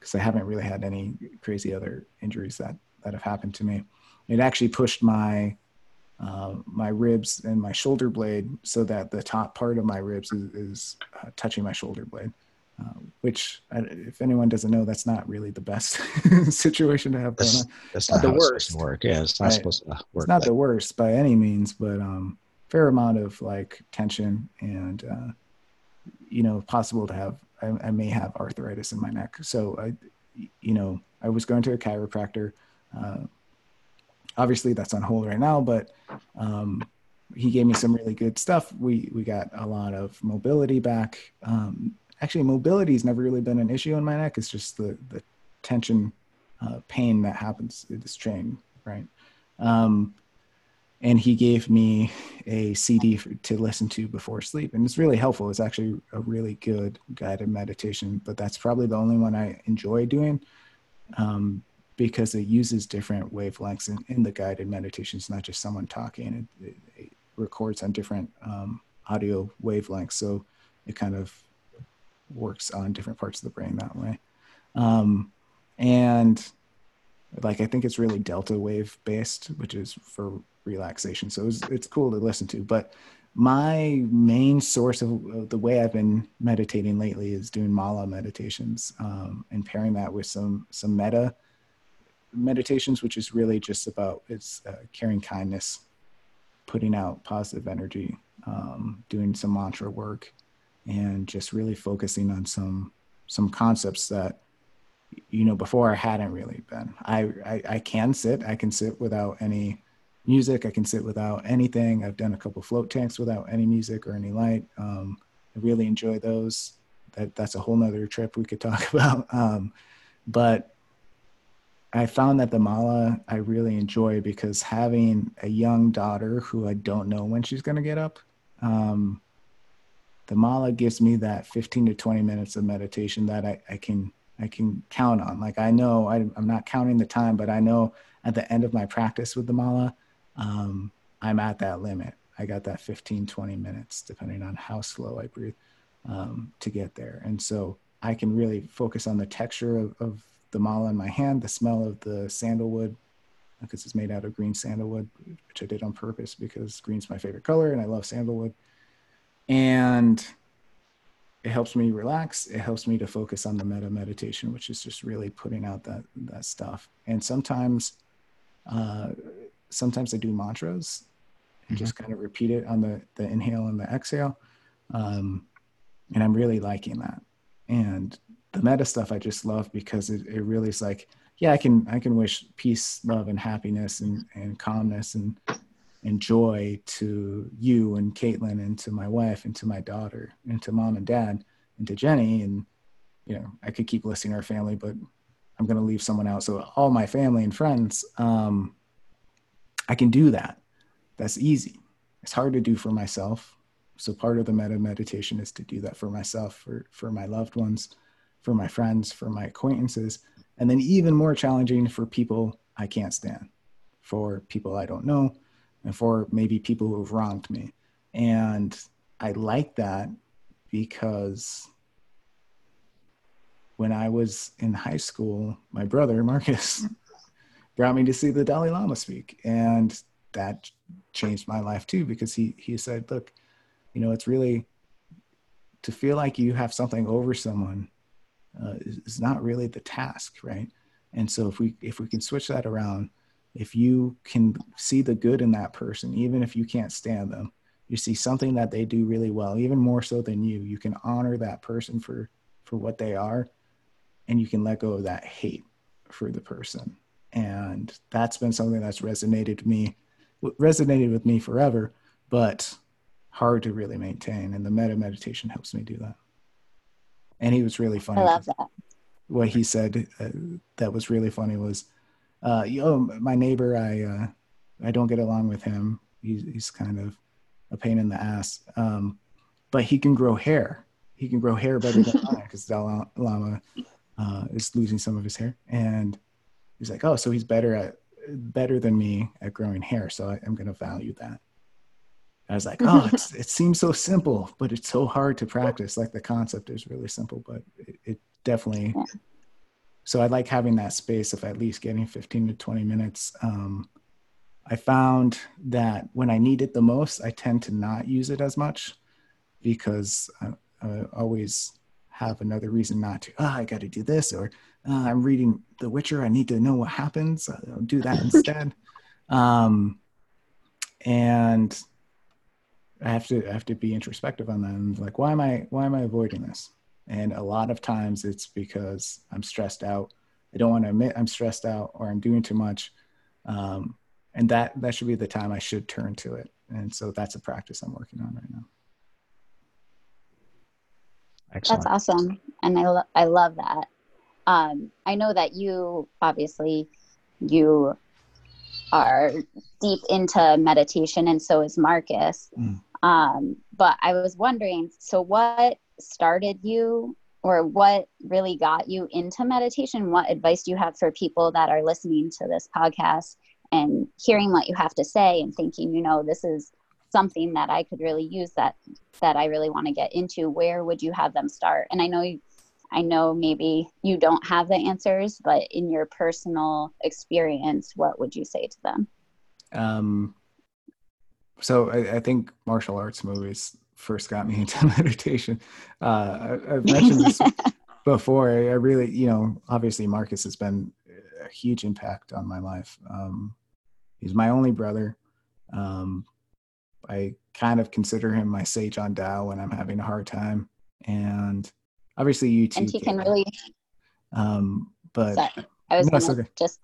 because I haven't really had any crazy other injuries that that have happened to me. It actually pushed my uh, my ribs and my shoulder blade so that the top part of my ribs is, is uh, touching my shoulder blade, uh, which, uh, if anyone doesn't know, that's not really the best situation to have That's, that's not not, the worst. work yeah it's not Right. supposed to work It's not like- the worst by any means, but um, fair amount of like tension and uh, you know possible to have I, I, may have arthritis in my neck. So i you know i was going to a chiropractor. Uh, obviously that's on hold right now but um, he gave me some really good stuff. We we got a lot of mobility back. Um, actually mobility has never really been an issue in my neck. It's just the the tension uh, pain that happens in this chain right? Um, and he gave me a CD for, to listen to before sleep, and it's really helpful. It's actually a really good guided meditation, but that's probably the only one I enjoy doing um, because it uses different wavelengths in, in the guided meditation. It's not just someone talking; it, it, it records on different um, audio wavelengths, so it kind of works on different parts of the brain that way. Um, and like I think it's really delta wave based, which is for relaxation. So it's, it's cool to listen to. But my main source of, of, the way I've been meditating lately is doing mala meditations um, and pairing that with some some metta meditations, which is really just about it's uh, caring kindness, putting out positive energy, um, doing some mantra work, and just really focusing on some some concepts that you know before I hadn't really been. I, I, I can sit. I can sit without any music. I can sit without anything. I've done a couple float tanks without any music or any light. Um, I really enjoy those. That that's a whole nother trip we could talk about. Um, but I found that the mala I really enjoy because having a young daughter who I don't know when she's going to get up, um, the mala gives me that 15 to 20 minutes of meditation that I, I can I can count on. Like I know I, I'm not counting the time, but I know at the end of my practice with the mala, um, I'm at that limit. I got that 15, 20 minutes, depending on how slow I breathe, um, to get there. And so I can really focus on the texture of, of the mala in my hand, the smell of the sandalwood, because it's made out of green sandalwood, which I did on purpose because green's my favorite color and I love sandalwood. And it helps me relax. It helps me to focus on the metta meditation, which is just really putting out that that stuff. And sometimes, uh, sometimes I do mantras and mm-hmm. just kind of repeat it on the the inhale and the exhale. Um, and I'm really liking that. And the metta stuff I just love because it, it really is like, yeah, I can I can wish peace, love, and happiness and, and calmness and and joy to you and Caitlin and to my wife and to my daughter and to mom and dad and to Jenny. And, you know, I could keep listing our family, but I'm going to leave someone out. So all my family and friends, um, I can do that. That's easy. It's hard to do for myself. So part of the metta meditation is to do that for myself, for, for my loved ones, for my friends, for my acquaintances, and then even more challenging for people I can't stand, for people I don't know, and for maybe people who have wronged me. And I like that because when I was in high school, my brother, Marcus, brought me to see the Dalai Lama speak. And that changed my life too, because he, he said, look, you know, it's really to feel like you have something over someone uh, is, is not really the task, right? And so if we if we can switch that around if you can see the good in that person, even if you can't stand them, you see something that they do really well, even more so than you, you can honor that person for for what they are and you can let go of that hate for the person. And that's been something that's resonated me resonated with me forever, but hard to really maintain and the metta meditation helps me do that. And he was really funny. I love that. What he said uh, that was really funny was uh, oh, my neighbor, I uh, I don't get along with him. He's he's kind of a pain in the ass. Um, but he can grow hair. He can grow hair better than I because Dalai Lama uh, is losing some of his hair, and he's like, oh, so he's better at better than me at growing hair. So I, am going to value that. I was like, oh, it seems so simple, but it's so hard to practice. Like the concept is really simple, but it, it definitely so I like having that space of at least getting 15 to 20 minutes. Um, I found that when I need it the most, I tend to not use it as much because I, I always have another reason not to. Ah, oh, I got to do this, or oh, I'm reading The Witcher. I need to know what happens. I'll do that instead. Um, and I have to I have to be introspective on that. And like, why am I why am I avoiding this? And a lot of times it's because I'm stressed out. I don't want to admit I'm stressed out or I'm doing too much. Um, and that that should be the time I should turn to it. And so that's a practice I'm working on right now. Excellent. That's awesome, and I lo- I love that. Um, I know that you obviously you are deep into meditation, and so is Marcus. Mm. Um, but I was wondering, so what started you, or what really got you into meditation? What advice do you have for people that are listening to this podcast and hearing what you have to say and thinking, you know, this is something that I could really use that that I really want to get into, where would you have them start? And I know you, I know maybe you don't have the answers, but in your personal experience, what would you say to them? Um, so I, I think martial arts movies first got me into meditation. Uh, I, have mentioned this before. I, really, you know, obviously Marcus has been a huge impact on my life. Um, he's my only brother. Um, I kind of consider him my sage on Tao when I'm having a hard time. And obviously you too. And he can really um but Sorry. I was No, gonna okay. just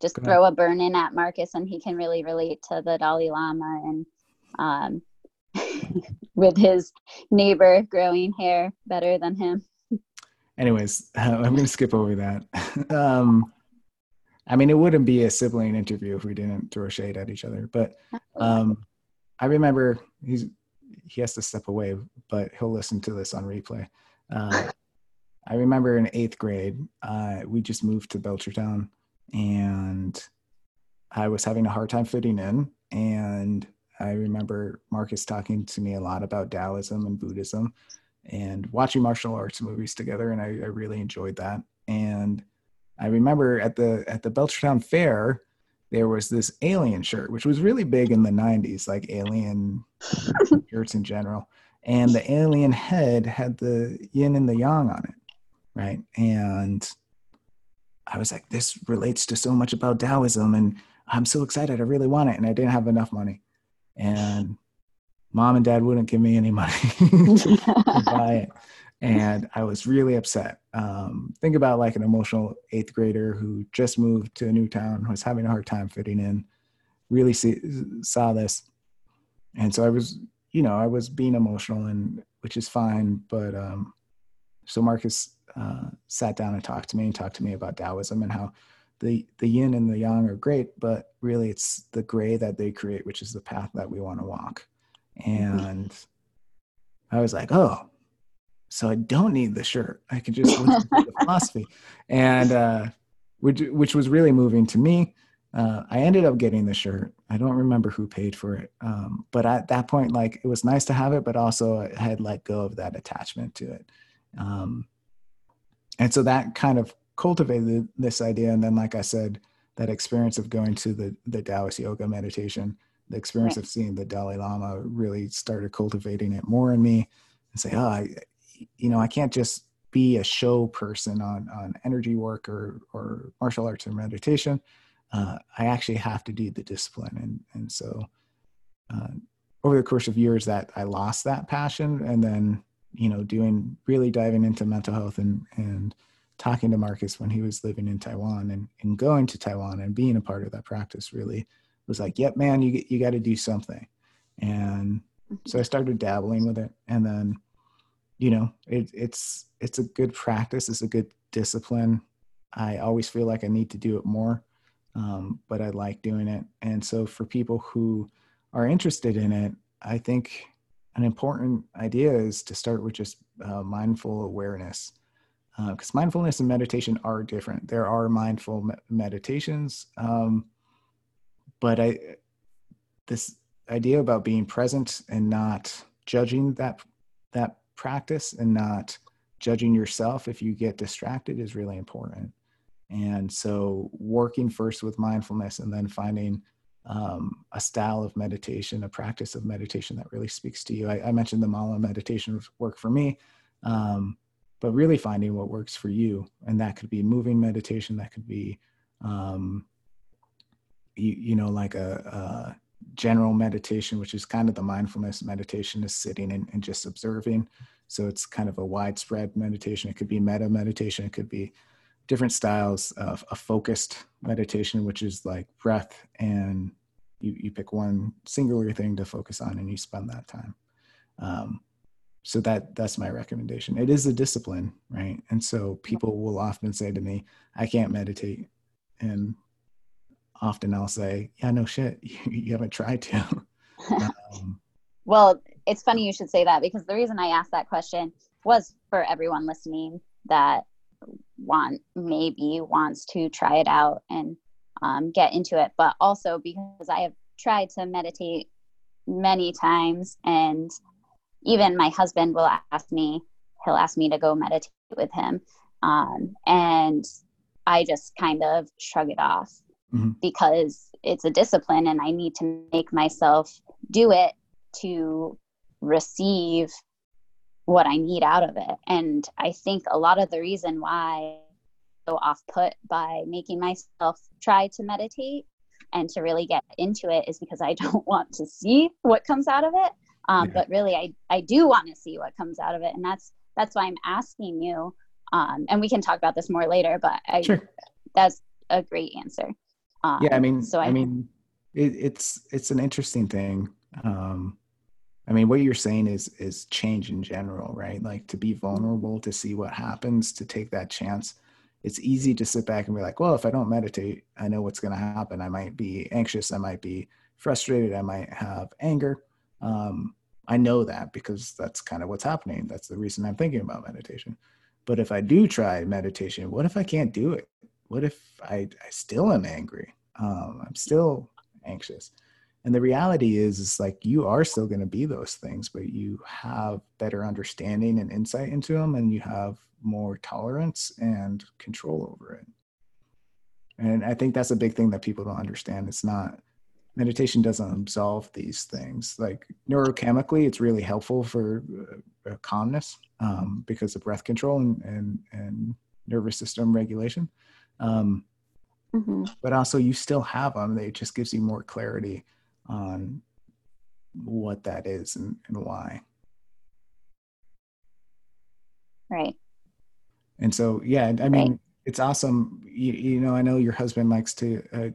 just Go throw a burn in at Marcus and he can really relate to the Dalai Lama and um with his neighbor growing hair better than him. anyways, I'm going to skip over that. um, I mean, it wouldn't be a sibling interview if we didn't throw shade at each other. But um, I remember he's he has to step away, but he'll listen to this on replay. Uh, I remember in eighth grade, uh, we just moved to Belchertown, and I was having a hard time fitting in. And I remember Marcus talking to me a lot about Taoism and Buddhism, and watching martial arts movies together, and I, I really enjoyed that. And I remember at the at the Belchertown Fair, there was this alien shirt, which was really big in the '90s, like alien shirts in general. And the alien head had the yin and the yang on it, right? And I was like, this relates to so much about Taoism, and I'm so excited. I really want it, and I didn't have enough money, and mom and dad wouldn't give me any money to, to buy it and I was really upset. Um, think about like an emotional eighth grader who just moved to a new town, was having a hard time fitting in, really see, saw this. And so I was, you know, I was being emotional and which is fine. But um, so Marcus uh, sat down and talked to me and talked to me about Taoism and how the, the yin and the yang are great, but really it's the gray that they create, which is the path that we want to walk. And I was like, oh, so I don't need the shirt. I could just listen to the philosophy, and uh, which which was really moving to me. Uh, I ended up getting the shirt. I don't remember who paid for it, um, but at that point, like it was nice to have it, but also I had let go of that attachment to it, um, and so that kind of cultivated this idea. And then, like I said, that experience of going to the the Taoist yoga meditation, the experience Right. of seeing the Dalai Lama really started cultivating it more in me, and say, oh, I, you know, I can't just be a show person on on energy work or or martial arts or meditation. Uh, I actually have to do the discipline, and and so uh, over the course of years, that I lost that passion, and then you know, doing really diving into mental health and and talking to Marcus when he was living in Taiwan and and going to Taiwan and being a part of that practice really was like, yep, man, you you got to do something, and so I started dabbling with it, and then you know it, it's it's a good practice. It's a good discipline. I always feel like i need to do it more um, but i like doing it. And so for people who are interested in it i think an important idea is to start with just uh, mindful awareness because mindfulness and meditation are different there are mindful me- meditations um, but i this idea about being present and not judging that that practice and not judging yourself if you get distracted is really important. And so, working first with mindfulness and then finding um, a style of meditation, a practice of meditation that really speaks to you. I, I mentioned the Mala meditation work for me, um, but really finding what works for you. And that could be moving meditation, that could be, um, you, you know, like a, a general meditation, which is kind of the mindfulness meditation, is sitting and, and just observing. So it's kind of a widespread meditation. It could be metta meditation. It could be different styles of a focused meditation, which is like breath and you, you pick one singular thing to focus on and you spend that time. Um, so that that's my recommendation. It is a discipline, right? And so people will often say to me, "I can't meditate," and often I'll say, "Yeah, no shit, you, you haven't tried to." um, well, it's funny you should say that because the reason I asked that question was for everyone listening that want maybe wants to try it out and um, get into it, but also because I have tried to meditate many times and even my husband will ask me he'll ask me to go meditate with him. Um, and i just kind of shrug it off mm-hmm. because it's a discipline and i need to make myself do it to receive what i need out of it. And i think a lot of the reason why I'm so off put by making myself try to meditate and to really get into it is because i don't want to see what comes out of it um, yeah. but really I, I do want to see what comes out of it and that's that's why i'm asking you um, and we can talk about this more later but I, sure. that's a great answer. Um, yeah i mean so i, I mean it, it's it's an interesting thing. Um, i mean what you're saying is is change in general right? Like to be vulnerable to see what happens to take that chance. It's easy to sit back and be like well if i don't meditate i know what's going to happen. I might be anxious. I might be frustrated. I might have anger um, I know that because that's kind of what's happening. That's the reason I'm thinking about meditation. But if I do try meditation, what if I can't do it? What if I, I still am angry? Um, I'm still anxious. And the reality is, is like you are still going to be those things, but you have better understanding and insight into them, and you have more tolerance and control over it. And I think that's a big thing that people don't understand. It's not meditation doesn't absolve these things. Like neurochemically, it's really helpful for uh, uh, calmness um, because of breath control and, and, and nervous system regulation. Um, mm-hmm. But also, you still have them. It just gives you more clarity on what that is and, and why. Right. And so, yeah, I mean, right. it's awesome. You, you, know, I know your husband likes to uh,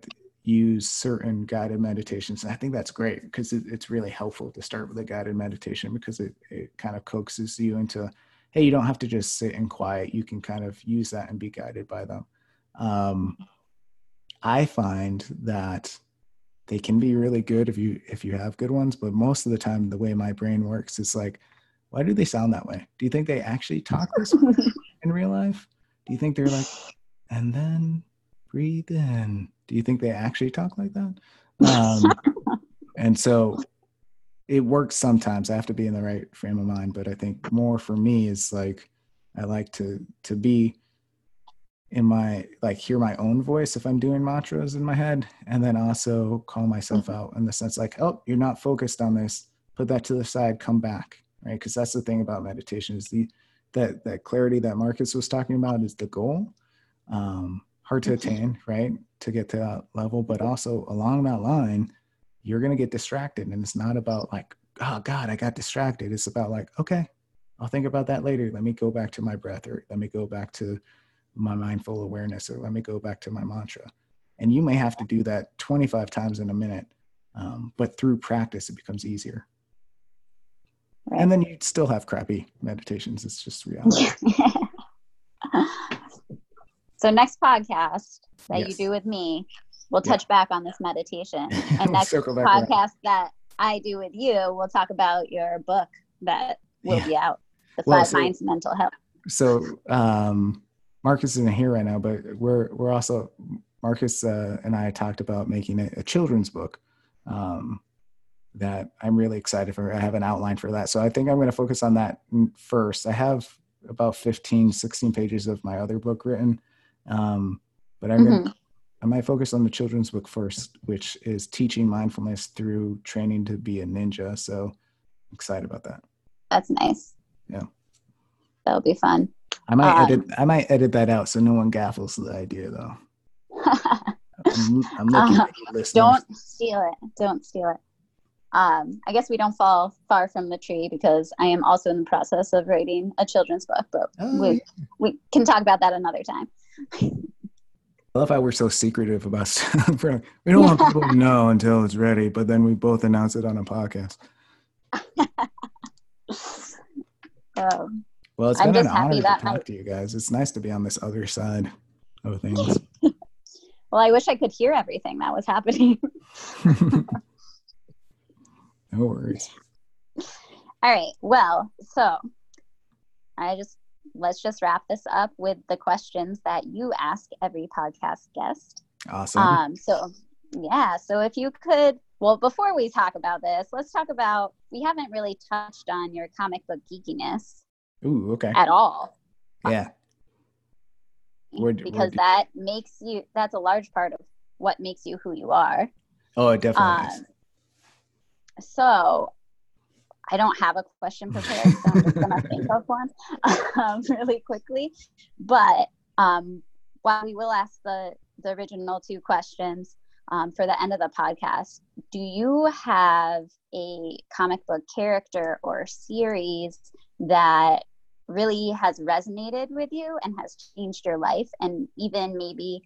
use certain guided meditations. And I think that's great because it, it's really helpful to start with a guided meditation because it, it kind of coaxes you into, hey, you don't have to just sit in quiet. You can kind of use that and be guided by them. Um, I find that they can be really good if you if you have good ones, but most of the time the way my brain works is like, why do they sound that way? Do you think they actually talk this way in real life? Do you think they're like, and then breathe in? Do you think they actually talk like that? Um, and so it works sometimes. I have to be in the right frame of mind, but I think more for me is like I like to to be in my like hear my own voice if I'm doing mantras in my head, and then also call myself mm-hmm. out in the sense like, oh, you're not focused on this. Put that to the side. Come back, right? Because that's the thing about meditation is the that that clarity that Marcus was talking about is the goal. Um, hard to attain, right? To get to that level, but also along that line, you're going to get distracted. And it's not about like, oh God, I got distracted. It's about like, okay, I'll think about that later. Let me go back to my breath or let me go back to my mindful awareness or let me go back to my mantra. And you may have to do that 25 times in a minute, um, but through practice, it becomes easier. Right. And then you still have crappy meditations. It's just reality. So next podcast that yes. you do with me, we'll touch yeah. back on this meditation. And next podcast around. that I do with you, we'll talk about your book that will yeah. be out, The well, Five so, Minds Mental Health. So um, Marcus isn't here right now, but we're we're also Marcus uh, and I talked about making a, a children's book. Um, that I'm really excited for. I have an outline for that. So I think I'm going to focus on that first. I have about 15, 16 pages of my other book written. Um, but I'm mm-hmm. gonna, I might focus on the children's book first, which is teaching mindfulness through training to be a ninja. So I'm excited about that. That's nice. Yeah. That'll be fun. I might um, edit I might edit that out so no one gaffles the idea though. I'm, I'm looking uh. Don't steal it. Don't steal it. um, I guess we don't fall far from the tree because I am also in the process of writing a children's book, but Oh, we, yeah. we can talk about that another time. I love how we're so secretive about stuff. We don't want people to know until it's ready, but then we both announce it on a podcast. So, Well, it's I'm been an honor to talk my- to you guys. It's nice to be on this other side of things. well, I wish I could hear everything that was happening. no worries. All right. Well, so I just let's just wrap this up with the questions that you ask every podcast guest. Awesome. Um, so yeah, so if you could, well, before we talk about this, let's talk about we haven't really touched on your comic book geekiness Ooh, okay. at all Yeah. Where'd- because you- that makes you that's a large part of what makes you who you are. Oh, it definitely is. Um, so I don't have a question prepared, so I'm just gonna think of one um, really quickly. But um, while we will ask the the original two questions um, for the end of the podcast, do you have a comic book character or series that really has resonated with you and has changed your life, and even maybe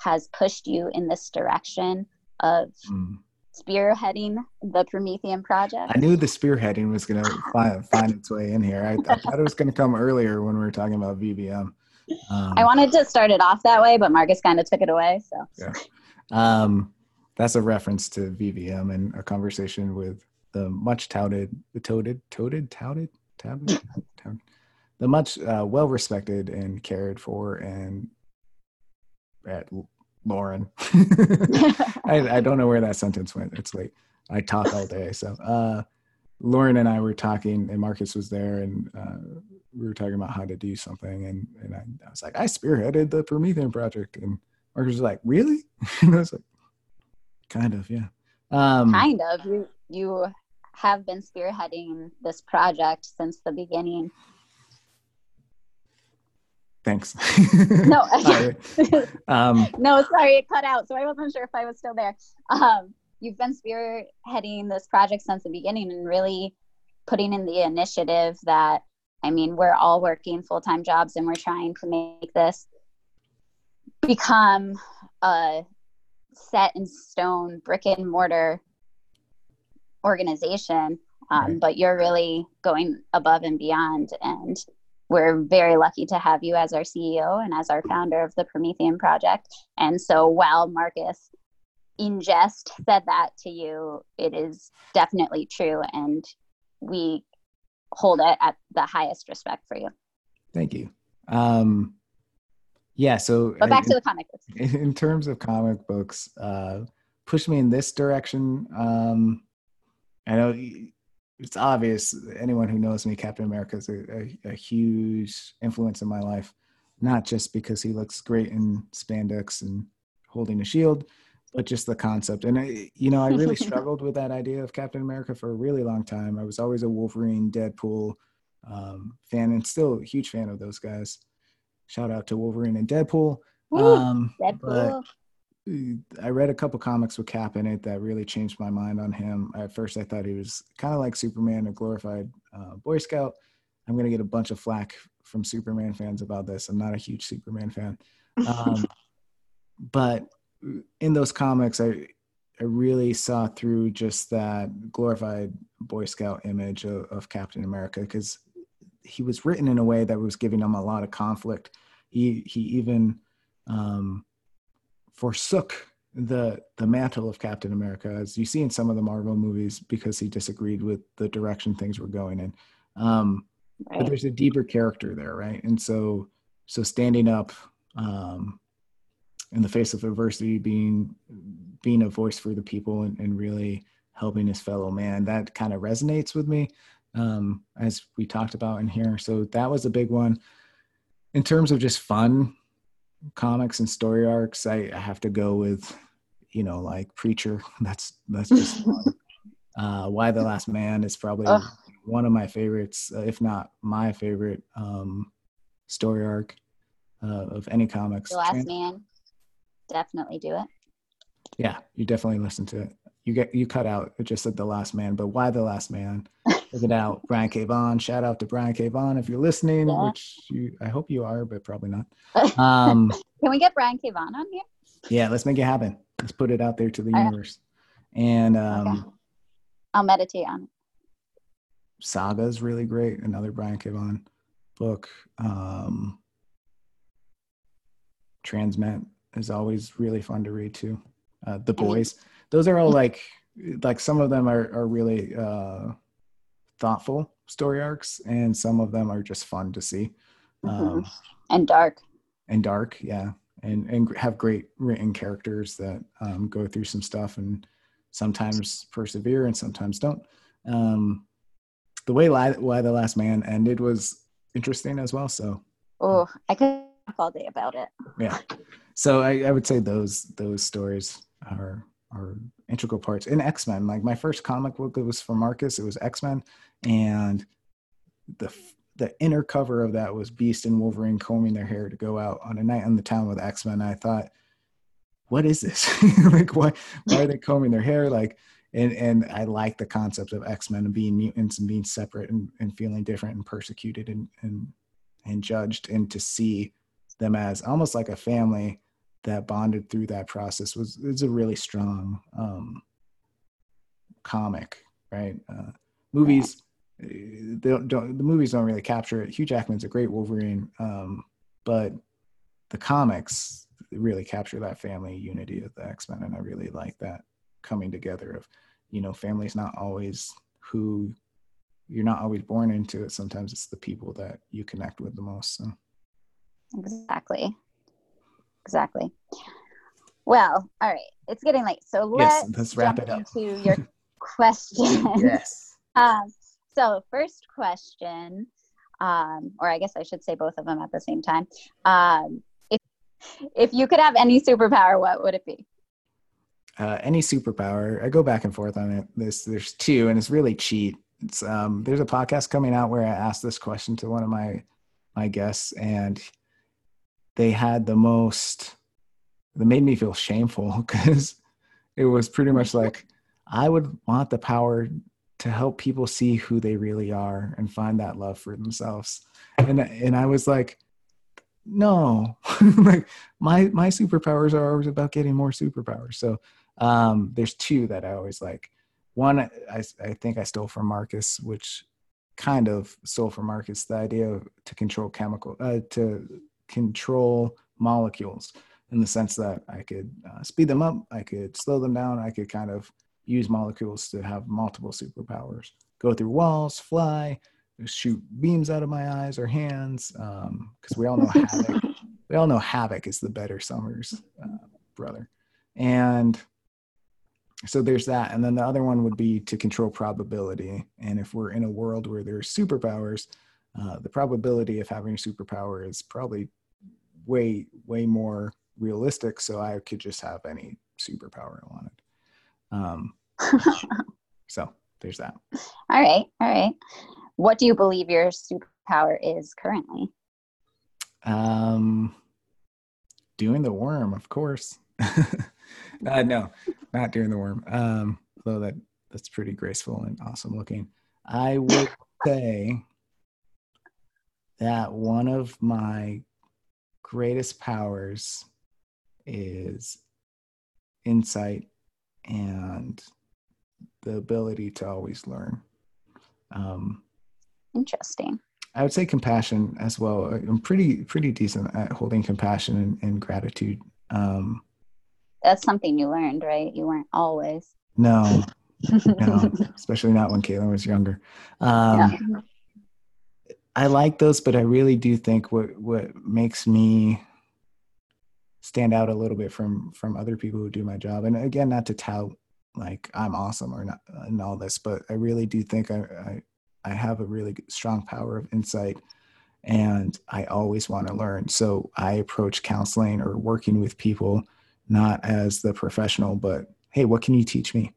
has pushed you in this direction of Mm. Spearheading the Promethean project? I knew the spearheading was going to find, find its way in here. I, I thought it was going to come earlier when we were talking about VVM. Um, I wanted to start it off that way, but Marcus kind of took it away. So Um, that's a reference to VVM and a conversation with the much touted, the touted, touted, touted, touted, touted the much uh, well respected and cared for and at Lauren. I, I don't know where that sentence went. It's late. I talk all day. So uh, Lauren and I were talking, and Marcus was there, and uh, we were talking about how to do something. And, and I, I was like, I spearheaded the Promethean project. And Marcus was like, Really? and I was like, Kind of, yeah. Um, kind of you you have been spearheading this project since the beginning. Thanks. No, Sorry. um, no, sorry, it cut out, so I wasn't sure if I was still there. Um, you've been spearheading this project since the beginning and really putting in the initiative that I mean, we're all working full time jobs and we're trying to make this become a set in stone brick and mortar organization. Um, Right. But you're really going above and beyond. And we're very lucky to have you as our CEO and as our founder of the Promethean Project. And so while Marcus in jest said that to you, it is definitely true. And we hold it at the highest respect for you. thank you. Um, yeah, so But back in- to the comic books. in terms of comic books uh push me in this direction um i know it's obvious anyone who knows me captain america is a, a, a huge influence in my life not just because he looks great in spandex and holding a shield but just the concept. And I, you know i really struggled with that idea of captain america for a really long time. I was always a wolverine deadpool um, fan and still a huge fan of those guys. Shout out to wolverine and deadpool. Woo, um, Deadpool. I read a couple comics with Cap in it that really changed my mind on him. At first, I thought he was kind of like Superman, a glorified uh, Boy Scout. I'm going to get a bunch of flack from Superman fans about this. I'm not a huge Superman fan. Um, but in those comics, I, I really saw through just that glorified Boy Scout image of, of Captain America because he was written in a way that was giving him a lot of conflict. He, he even um, forsook the the mantle of Captain America, as you see in some of the Marvel movies, because he disagreed with the direction things were going in. Um, but there's a deeper character there, right? And so so standing up um, in the face of adversity, being being a voice for the people, and, and really helping his fellow man, that kind of resonates with me, um, as we talked about in here. So that was a big one. In terms of just fun, comics and story arcs, I, I have to go with, you know, like Preacher. That's that's just uh, Y the Last Man is probably Ugh. one of my favorites, uh, if not my favorite um, story arc uh, of any comics. The Last Trans- Man. Definitely do it. yeah, you definitely listen to it. You get you cut out. It just said the last man, but Y the last man? Look it out, Brian K. Vaughan. Shout out to Brian K. Vaughan if you're listening, Yeah. which you I hope you are, but probably not. Um, Can we get Brian K. Vaughan on here? yeah, let's make it happen. Let's put it out there to the Okay. universe. And um, Okay. I'll meditate on it. Saga is really great. Another Brian K. Vaughan book. Um, Transmet is always really fun to read too. Uh, the Boys. Those are all like like some of them are are really uh, thoughtful story arcs, and some of them are just fun to see. Um, And dark. and dark yeah and and have great written characters that um, go through some stuff and sometimes persevere and sometimes don't um, the way Y the last man ended was interesting as well so Oh, I could talk all day about it. yeah so I, I would say those those stories are are integral parts in x-men. Like my first comic book was for marcus it was x-men and the the inner cover of that was beast and wolverine combing their hair to go out on a night in the town with x-men. I thought what is this? Like why why are they combing their hair? Like and and i like the concept of x-men and being mutants and being separate and, and feeling different and persecuted and and and judged and to see them as almost like a family that bonded through that process was is a really strong um, comic, right? Uh, movies, uh, they don't, don't the movies don't really capture it. Hugh Jackman's a great Wolverine, um, but the comics really capture that family unity of the X Men, and I really like that coming together of you know family's not always who you're not always born into it. Sometimes it's the people that you connect with the most. So. Exactly. Exactly. Well, all right. It's getting late. So let's, let's wrap jump it up. into your question. Yes. um, so first question, um, or I guess I should say both of them at the same time. Um, if if you could have any superpower, what would it be? uh, any superpower. I go back and forth on it. This there's two, and it's really cheat. It's um, there's a podcast coming out where I asked this question to one of my my guests, and they had the most. That made me feel shameful because it was pretty much like I would want the power to help people see who they really are and find that love for themselves, and and I was like, no, like my my superpowers are always about getting more superpowers. So um, there's two that I always like. One, I, I think I stole from Marcus, which kind of stole from Marcus the idea of to control chemical, uh, to control molecules in the sense that I could uh, speed them up, I could slow them down, I could kind of use molecules to have multiple superpowers, go through walls, fly, shoot beams out of my eyes or hands, because we all know Havok. We all know Havok is the better Summers uh, brother, and so there's that and then the other one would be to control probability and if we're in a world where there's superpowers uh, the probability of having a superpower is probably way way more realistic so i could just have any superpower i wanted. Um, so there's that. All right, all right. What do you believe your superpower is currently? um, doing the worm of course. Uh, no not doing the worm. Um, though that that's pretty graceful and awesome looking. I would say that one of my greatest powers is insight and the ability to always learn. Um, Interesting. I would say compassion as well. I'm pretty pretty decent at holding compassion and, and gratitude. Um, That's something you learned, right? You weren't always. no, no, especially not when Caitlin was younger. Um, I like those, but I really do think what what makes me stand out a little bit from from other people who do my job, and again, not to tout like I'm awesome or not and all this, but I really do think I I, I have a really strong power of insight, and I always want to learn. So I approach counseling or working with people not as the professional, but hey, what can you teach me?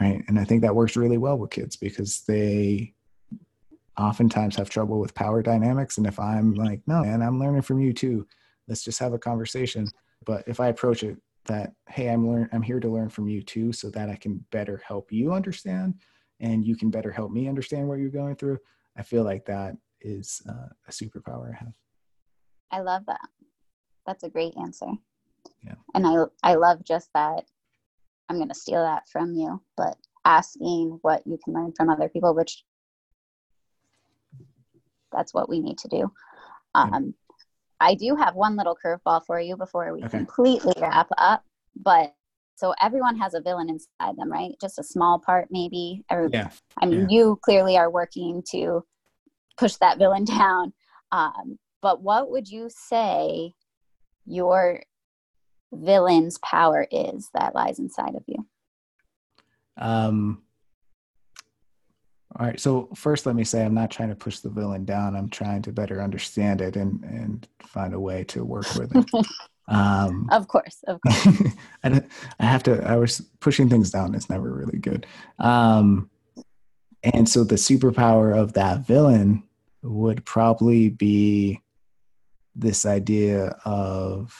Right. And I think that works really well with kids because they oftentimes have trouble with power dynamics. And if I'm like, no, man, I'm learning from you too, let's just have a conversation. But if I approach it that hey i'm learn i'm here to learn from you too so that i can better help you understand and you can better help me understand what you're going through i feel like that is uh, a superpower i have I love that. That's a great answer. Yeah. And I I love just that. I'm going to steal that from you, but asking what you can learn from other people, which that's what we need to do. Um, I do have one little curveball for you before we Okay. completely wrap up. But so everyone has a villain inside them, right? Just a small part, maybe. Every, yeah I mean, you clearly are working to push that villain down. Um, but what would you say your villain's power is that lies inside of you? Um, all right. So first, let me say I'm not trying to push the villain down. I'm trying to better understand it and and find a way to work with it. Um, Of course, of course. I, I have to. I was pushing things down. It's never really good. Um, and so the superpower of that villain would probably be this idea of.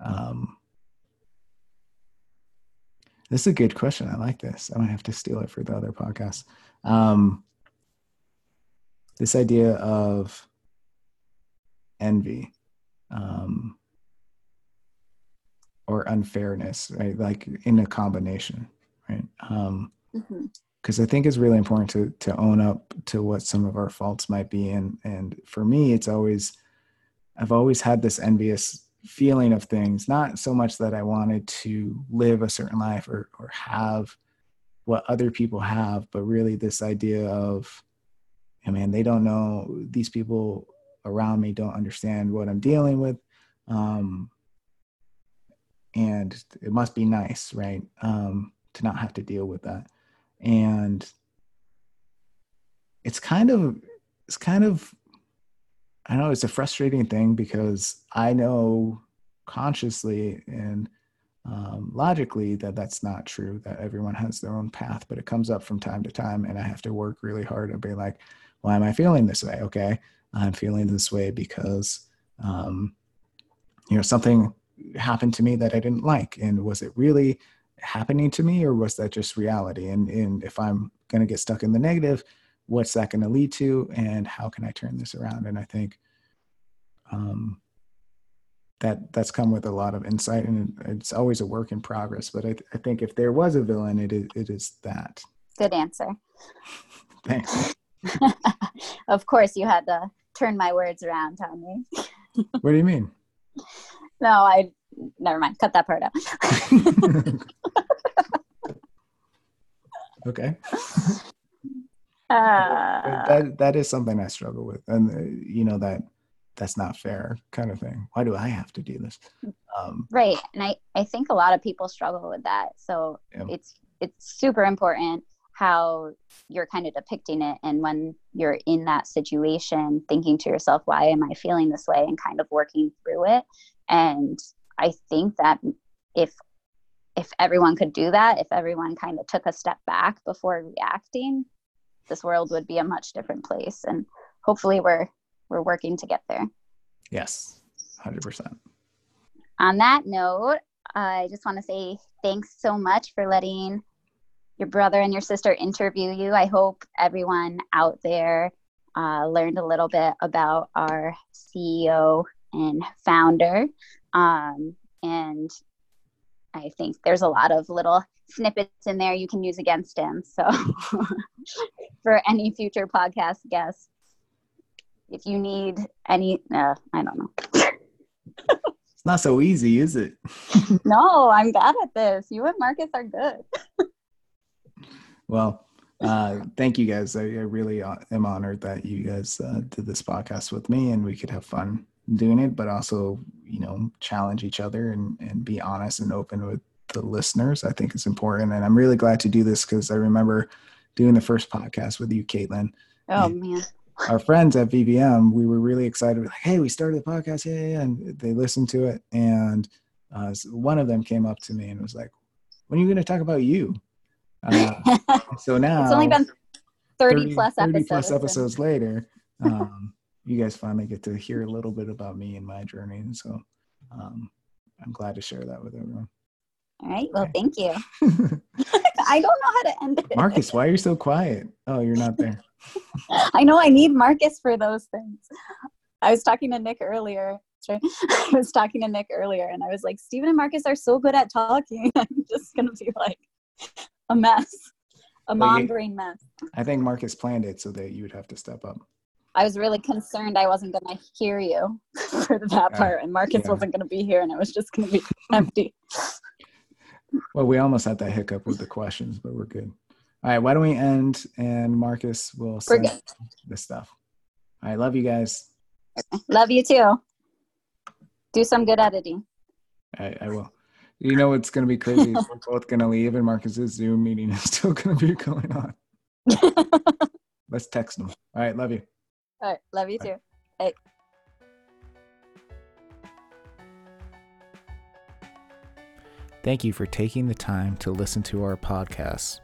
Um, this is a good question. I like this. I might have to steal it for the other podcast. Um, this idea of envy. Um, or unfairness, right? Like in a combination, right? Um, Mhm. because I think it's really important to to own up to what some of our faults might be, and and for me, it's always I've always had this envious feeling of things, not so much that I wanted to live a certain life or or have what other people have, but really this idea of, I mean, they don't know these people around me don't understand what I'm dealing with. Um, and it must be nice, right? Um, to not have to deal with that. And it's kind of, it's kind of, I know it's a frustrating thing because I know consciously and um, logically that that's not true, that everyone has their own path, but it comes up from time to time. And I have to work really hard and be like, why am I feeling this way? Okay. I'm feeling this way because, um, you know, something happened to me that I didn't like. And was it really happening to me or was that just reality? And, and if I'm going to get stuck in the negative, what's that going to lead to? And how can I turn this around? And I think um, that that's come with a lot of insight and it's always a work in progress. But I, th- I think if there was a villain, it is, it is that. Good answer. Thanks. of course, you had to turn my words around, Tommy. what do you mean? No, I never mind. Cut that part out. okay. Uh, that that is something I struggle with, and uh, you know that that's not fair, kind of thing. Why do I have to do this? Um, right, and I I think a lot of people struggle with that. So Yeah. it's it's super important how you're kind of depicting it, and when you're in that situation, thinking to yourself, "Why am I feeling this way?" and kind of working through it. And I think that if if everyone could do that, if everyone kind of took a step back before reacting, this world would be a much different place. And hopefully, we're we're working to get there. yes, hundred percent. On that note, I just want to say thanks so much for letting your brother and your sister interview you. I hope everyone out there uh, learned a little bit about our CEO and founder. Um, and I think there's a lot of little snippets in there you can use against him. So, for any future podcast guests, if you need any, uh, I don't know. It's not so easy, is it? No, I'm bad at this. You and Marcus are good. Well, uh, thank you guys. I, I really uh, am honored that you guys uh, did this podcast with me, and we could have fun doing it, but also, you know, challenge each other and and be honest and open with the listeners. I think it's important, and I'm really glad to do this because I remember doing the first podcast with you, Caitlin. Oh Yeah. man. Our friends at VVM, we were really excited. We're like, hey, we started the podcast, yeah, yeah, yeah. and they listened to it. And uh, one of them came up to me and was like, "When are you going to talk about you?" Uh, so now it's only been 30, plus 30 episodes. plus episodes later, um, you guys finally get to hear a little bit about me and my journey. And so um, I'm glad to share that with everyone. All right. Well, thank you. I don't know how to end it. Marcus, why are you so quiet? Oh, you're not there. I know I need Marcus for those things. I was talking to Nick earlier. sorry. I was talking to Nick earlier and I was like, Stephen and Marcus are so good at talking. I'm just going to be like a mess, a Well, mom brain mess. I think Marcus planned it so that you would have to step up. I was really concerned I wasn't going to hear you for that Yeah. part and Marcus Yeah. wasn't going to be here and it was just going to be empty. Well, we almost had that hiccup with the questions, but we're good. All right, why don't we end and Marcus will We're send good. the stuff. I love you guys. Love you too. Do some good editing. I, I will. You know what's going to be crazy? We're both going to leave, and Marcus's Zoom meeting is still going to be going on. Let's text him. All right, love you. All right. Love you too. Hey. Thank you for taking the time to listen to our podcast.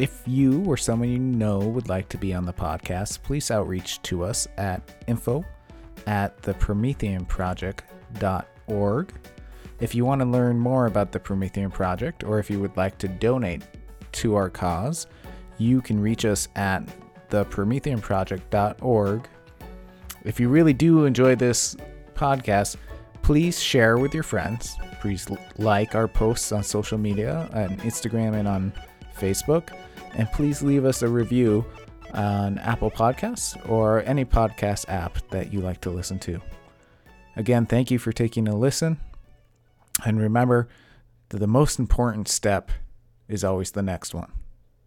If you or someone you know would like to be on the podcast, please outreach to us at info at the prometheanproject.org. If you want to learn more about the Promethean Project or if you would like to donate to our cause, you can reach us at theprometheanproject.org. If you really do enjoy this podcast, please share with your friends. Please like our posts on social media, on Instagram and on Facebook. And please leave us a review on Apple Podcasts or any podcast app that you like to listen to. Again, thank you for taking a listen. And remember that the most important step is always the next one.